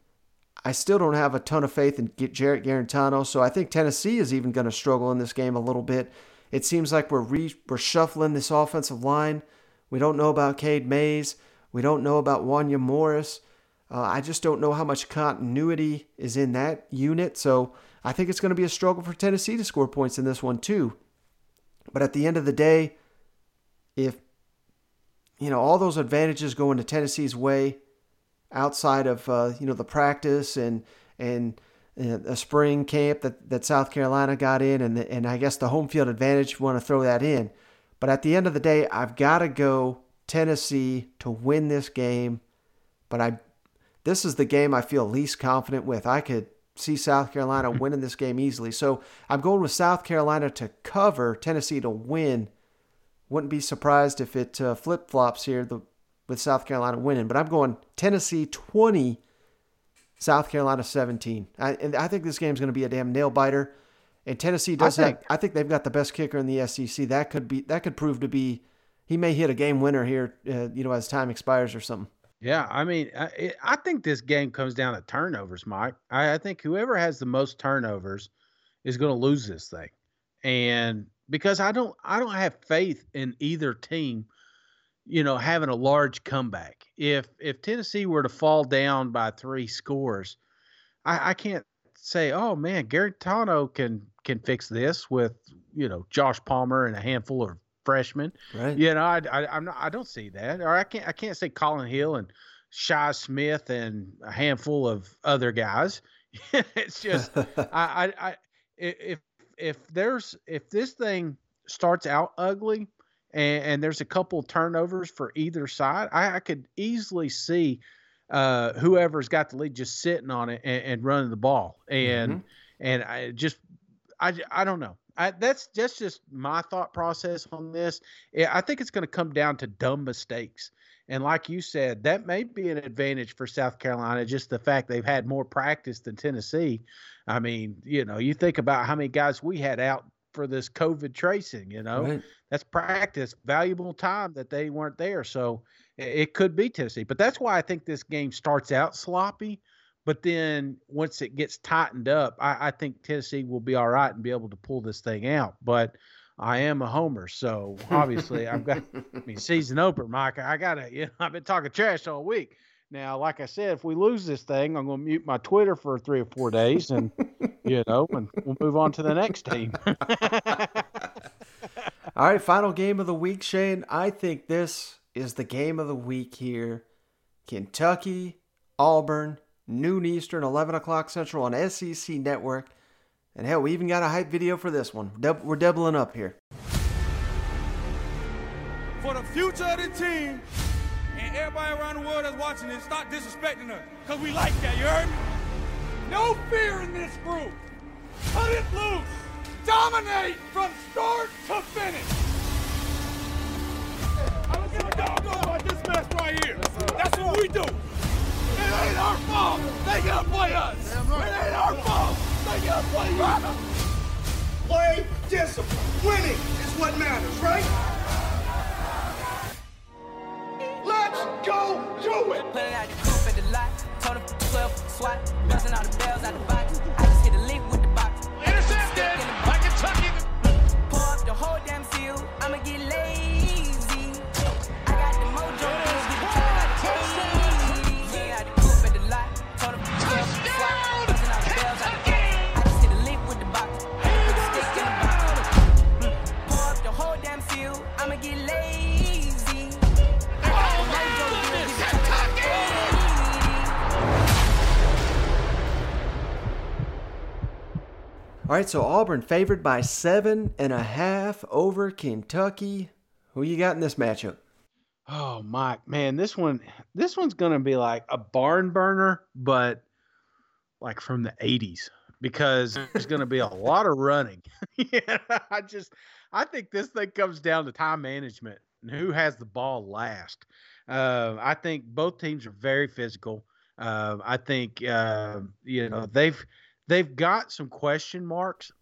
I still don't have a ton of faith in Jarrett Guarantano, so I think Tennessee is even going to struggle in this game a little bit. It seems like we're re- we're shuffling this offensive line. We don't know about Cade Mays. We don't know about Wanya Morris. Uh, I just don't know how much continuity is in that unit. So I think it's going to be a struggle for Tennessee to score points in this one too. But at the end of the day, if you know all those advantages go into Tennessee's way, outside of uh, you know the practice and and a spring camp that, that South Carolina got in, and the, and I guess the home field advantage, want to throw that in. But at the end of the day, I've got to go Tennessee to win this game. But I, this is the game I feel least confident with. I could see South Carolina winning this game easily. So I'm going with South Carolina to cover, Tennessee to win. Wouldn't be surprised if it uh, flip flops here the, with South Carolina winning. But I'm going Tennessee 20, South Carolina 17. I, and I think this game's going to be a damn nail biter. And Tennessee does I think, have. I think they've got the best kicker in the SEC. That could be. That could prove to be. He may hit a game winner here. Uh, you know, as time expires or something. Yeah, I mean, I, I think this game comes down to turnovers, Mike. I, I think whoever has the most turnovers is going to lose this thing, and because I don't, I don't have faith in either team you know, having a large comeback. If if Tennessee were to fall down by three scores, I, I can't say, oh man, Guarantano can can fix this with you know Josh Palmer and a handful of freshmen. Right. You know, I, I I'm not I don't see that, or I can't I can't say Collin Hill and Shi Smith and a handful of other guys. it's just I, I I if if there's if this thing starts out ugly and, and there's a couple turnovers for either side, I, I could easily see uh, whoever's got the lead just sitting on it and, and running the ball. And mm-hmm. and I just I I don't know. I, that's that's just my thought process on this. I think it's going to come down to dumb mistakes. And like you said, that may be an advantage for South Carolina, just the fact they've had more practice than Tennessee. I mean, you know, you think about how many guys we had out for this COVID tracing, you know, right. that's practice, valuable time that they weren't there. So it could be Tennessee, but that's why I think this game starts out sloppy. But then once it gets tightened up, I, I think Tennessee will be all right and be able to pull this thing out. But I am a homer, so obviously I've got. I mean, season opener, Mike. I gotta. You know, I've been talking trash all week. Now, like I said, if we lose this thing, I'm going to mute my Twitter for three or four days, and you know, and we'll move on to the next team. All right, final game of the week, Shane. I think this is the game of the week here. Kentucky, Auburn, noon Eastern, 11 o'clock Central on SEC Network. And hell, we even got a hype video for this one. We're doubling up here. For the future of the team and everybody around the world that's watching this, stop disrespecting us. Because we like that, you heard me? No fear in this group. Cut it loose. Dominate from start to finish. I don't give a dog about this mess right here. That's what we do. It ain't our fault. They gotta play us. It ain't our fault. They gotta play us! Play discipline. Winning is what matters, right? Let's go do it. Out coupe at the lot. Told him 12 swat. All the bells out the box. All right, so Auburn favored by seven and a half over Kentucky. Who you got in this matchup? Oh, Mike, man, this one, this one's gonna be like a barn burner, but like from the '80s because there's gonna be a lot of running. yeah, I just, I think this thing comes down to time management and who has the ball last. Uh, I think both teams are very physical. Uh, I think uh, you know they've they've got some question marks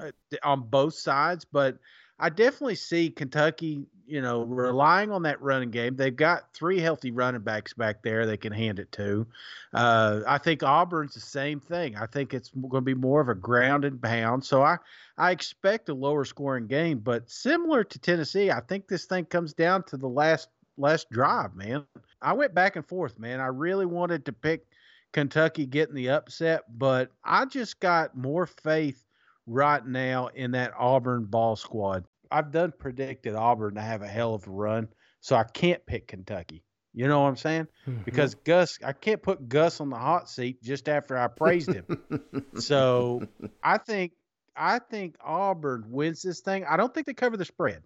uh, on both sides, but I definitely see Kentucky, you know, relying on that running game. They've got three healthy running backs back there they can hand it to. Uh, I think Auburn's the same thing. I think it's going to be more of a ground and pound. So I, I expect a lower scoring game, but similar to Tennessee, I think this thing comes down to the last last drive, man. I went back and forth, man. I really wanted to pick Kentucky getting the upset, but I just got more faith right now in that Auburn ball squad. I've done predicted Auburn to have a hell of a run, so I can't pick Kentucky. You know what I'm saying? Mm-hmm. Because Gus, I can't put Gus on the hot seat just after I praised him. so I think I think Auburn wins this thing. I don't think they cover the spread,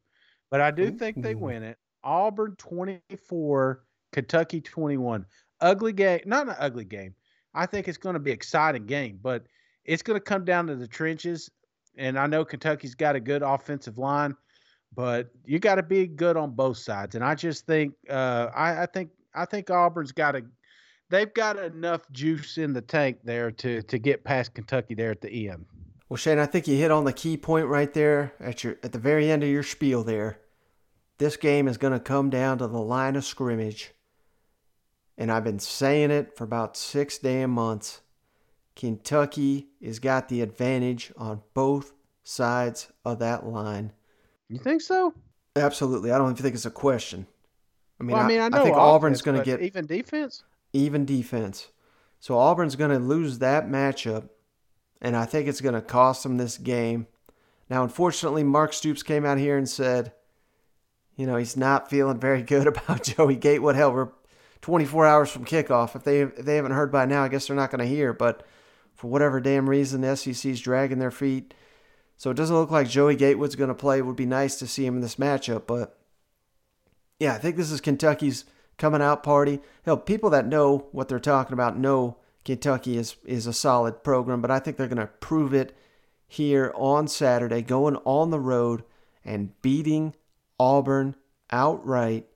but I do think they win it. Auburn 24, Kentucky 21. Ugly game, not an ugly game. I think it's going to be exciting game, but it's going to come down to the trenches. And I know Kentucky's got a good offensive line, but you got to be good on both sides. And I just think, uh, I, I think, I think Auburn's got a, they've got enough juice in the tank there to to get past Kentucky there at the end. Well, Shane, I think you hit on the key point right there at your at the very end of your spiel there. This game is going to come down to the line of scrimmage. And I've been saying it for about 6 damn months. Kentucky has got the advantage on both sides of that line. You think so? Absolutely. I don't even think it's a question. I mean, well, I mean, I, know think Auburn's going to get even defense. even defense. So Auburn's going to lose that matchup, and I think it's going to cost them this game. Now, unfortunately, Mark Stoops came out here and said, you know, he's not feeling very good about Joey Gatewood. Hell, 24 hours from kickoff. If they if they haven't heard by now, I guess they're not going to hear. But for whatever damn reason, the SEC's dragging their feet. So it doesn't look like Joey Gatewood's going to play. It would be nice to see him in this matchup, but yeah, I think this is Kentucky's coming out party. Hell, people that know what they're talking about know Kentucky is is a solid program, but I think they're going to prove it here on Saturday, going on the road and beating Auburn outright.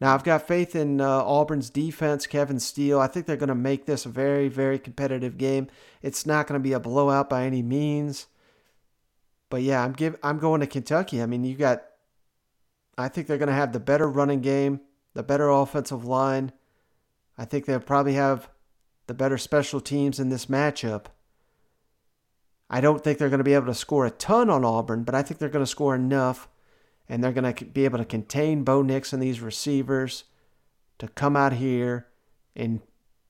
Now, I've got faith in uh, Auburn's defense, Kevin Steele. I think they're going to make this a very, very competitive game. It's not going to be a blowout by any means. But yeah, I'm give I'm going to Kentucky. I mean, you got I think they're going to have the better running game, the better offensive line. I think they'll probably have the better special teams in this matchup. I don't think they're going to be able to score a ton on Auburn, but I think they're going to score enough and they're going to be able to contain Bo Nix and these receivers to come out here and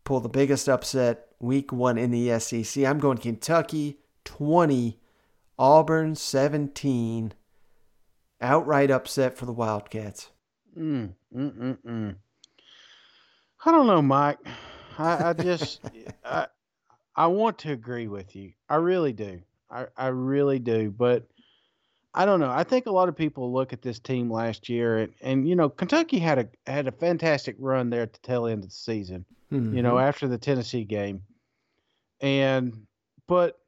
pull the biggest upset week one in the SEC. I'm going Kentucky 20, Auburn 17. Outright upset for the Wildcats. Mm, mm, mm, mm. I don't know, Mike. I, I just I I want to agree with you. I really do. I, I really do. But I don't know. I think a lot of people look at this team last year, and, and you know, Kentucky had a had a fantastic run there at the tail end of the season. You know, Mhm. after the Tennessee game, and but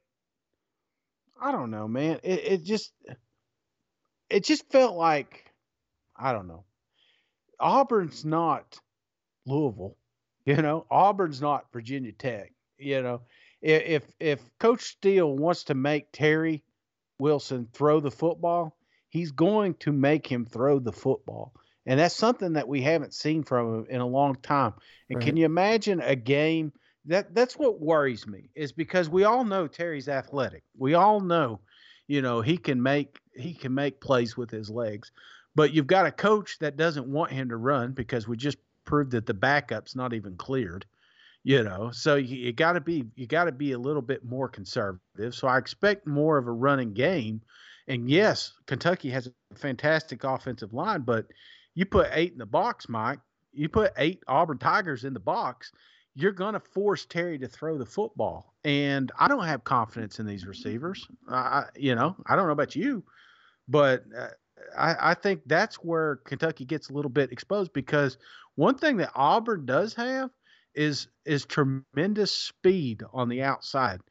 I don't know, man. It it just it just felt like I don't know. Auburn's not Louisville, you know. Auburn's not Virginia Tech, you know. If if Coach Steele wants to make Terry Wilson throw the football, he's going to make him throw the football. And that's something that we haven't seen from him in a long time. And can you imagine a game that that's what worries me is because we all know Terry's athletic. We all know, you know, he can make he can make plays with his legs. But you've got a coach that doesn't want him to run because we just proved that the backup's not even cleared you know so you, you got to be you got to be a little bit more conservative so i expect more of a running game and yes kentucky has a fantastic offensive line but you put eight in the box mike you put eight auburn tigers in the box you're going to force terry to throw the football and i don't have confidence in these receivers I, you know i don't know about you but uh, I, I think that's where Kentucky gets a little bit exposed because one thing that Auburn does have is is tremendous speed on the outside.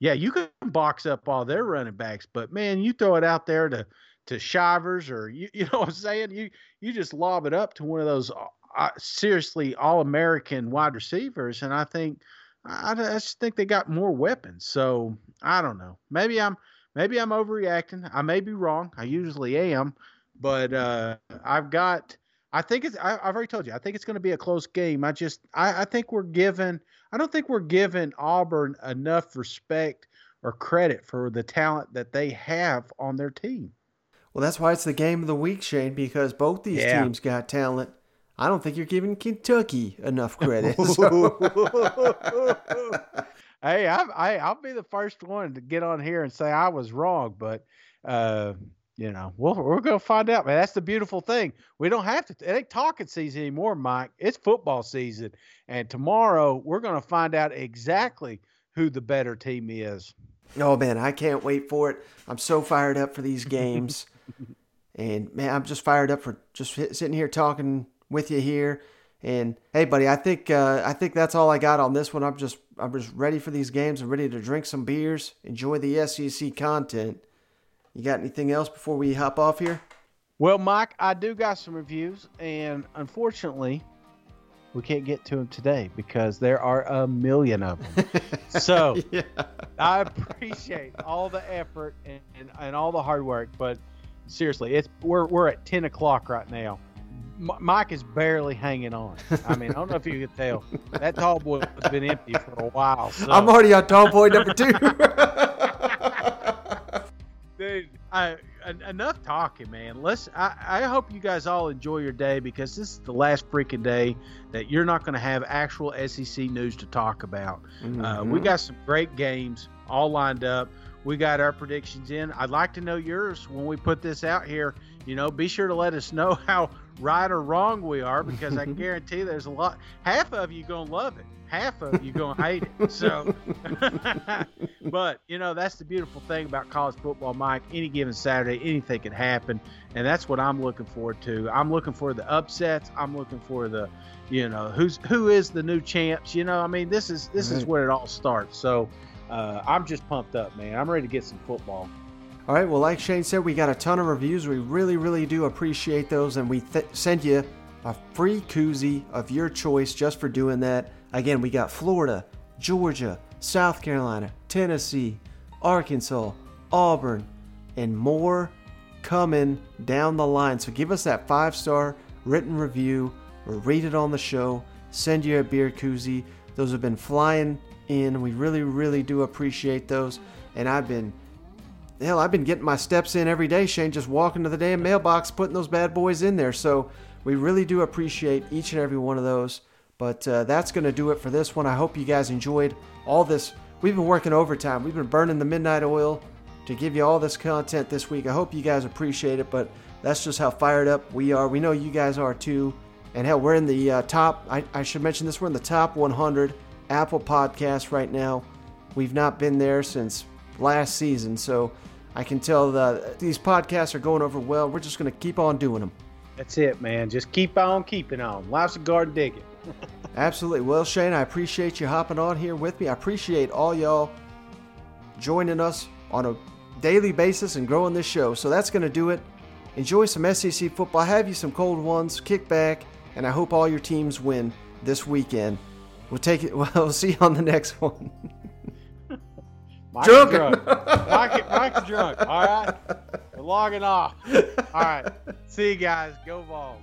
Yeah, you can box up all their running backs, but man, you throw it out there to to Shivers or you you know what I'm saying? You you just lob it up to one of those uh, uh, seriously all American wide receivers, and I think I, I just think they got more weapons. So I don't know. Maybe I'm maybe I'm overreacting. I may be wrong. I usually am, but uh, I've got. I think it's. I, I've already told you. I think it's going to be a close game. I just. I, I think we're given. I don't think we're giving Auburn enough respect or credit for the talent that they have on their team. Well, that's why it's the game of the week, Shane, because both these Yeah. teams got talent. I don't think you're giving Kentucky enough credit. so- hey, I, I I'll be the first one to get on here and say I was wrong, but uh, you know, we'll, we're gonna find out. Man, that's the beautiful thing. We don't have to. It ain't talking season anymore, Mike. It's football season, and tomorrow we're gonna find out exactly who the better team is. Oh man, I can't wait for it. I'm so fired up for these games. and man, I'm just fired up for just sitting here talking with you here. And hey buddy, I think uh, I think that's all I got on this one. I'm just I'm just ready for these games. I'm ready to drink some beers, enjoy the SEC content. You got anything else before we hop off here? Well, Mike, I do got some reviews, and unfortunately, we can't get to them today because there are a million of them. so I appreciate all the effort and, and, and all the hard work, but seriously, it's we're we're at ten o'clock right now. M- Mike is barely hanging on. I mean, I don't know if you could tell that tall boy has been empty for a while. So. I'm already on tall boy number two. dude I, en- enough talking man. Let's I, I hope you guys all enjoy your day because this is the last freaking day that you're not going to have actual sec news to talk about. Uh, we Mhm. got some great games all lined up. We got our predictions in. I'd like to know yours when we put this out here you know be sure to let us know how right or wrong we are because i guarantee there's a lot half of you gonna love it half of you gonna hate it so. But you know that's the beautiful thing about college football mike. Any given saturday anything can happen and that's what i'm looking forward to. I'm looking for the upsets. I'm looking for the you know who's who is the new champs you know? I mean this is this is where it all starts. So uh, i'm just pumped up man. I'm ready to get some football All right. Well, like Shane said, we got a ton of reviews. We really, really do appreciate those, and we th- send you a free koozie of your choice just for doing that. Again, we got Florida, Georgia, South Carolina, Tennessee, Arkansas, Auburn, and more coming down the line. So give us that five star written review or read it on the show. Send you a beer koozie. Those have been flying in. We really, really do appreciate those. And I've been hell, I've been getting my steps in every day, Shane, just walking to the damn mailbox, putting those bad boys in there. So we really do appreciate each and every one of those. But uh, that's going to do it for this one. I hope you guys enjoyed all this. We've been working overtime. We've been burning the midnight oil to give you all this content this week. I hope you guys appreciate it, but that's just how fired up we are. We know you guys are too. And hell, we're in the uh, top, I, I should mention this, we're in the top 100 Apple podcasts right now. We've not been there since last season. So I can tell that these podcasts are going over well. We're just going to keep on doing them. That's it, man. Just keep on keeping on. Life's a garden digging. Absolutely. Well, Shane, I appreciate you hopping on here with me. I appreciate all y'all joining us on a daily basis and growing this show. So that's going to do it. Enjoy some SEC football. Have you some cold ones. Kick back. And I hope all your teams win this weekend. We'll take it. We'll see you on the next one. Mike's Drunken. drunk. Mike, Mike's drunk. All right. We're logging off. All right. See you guys. Go Vols.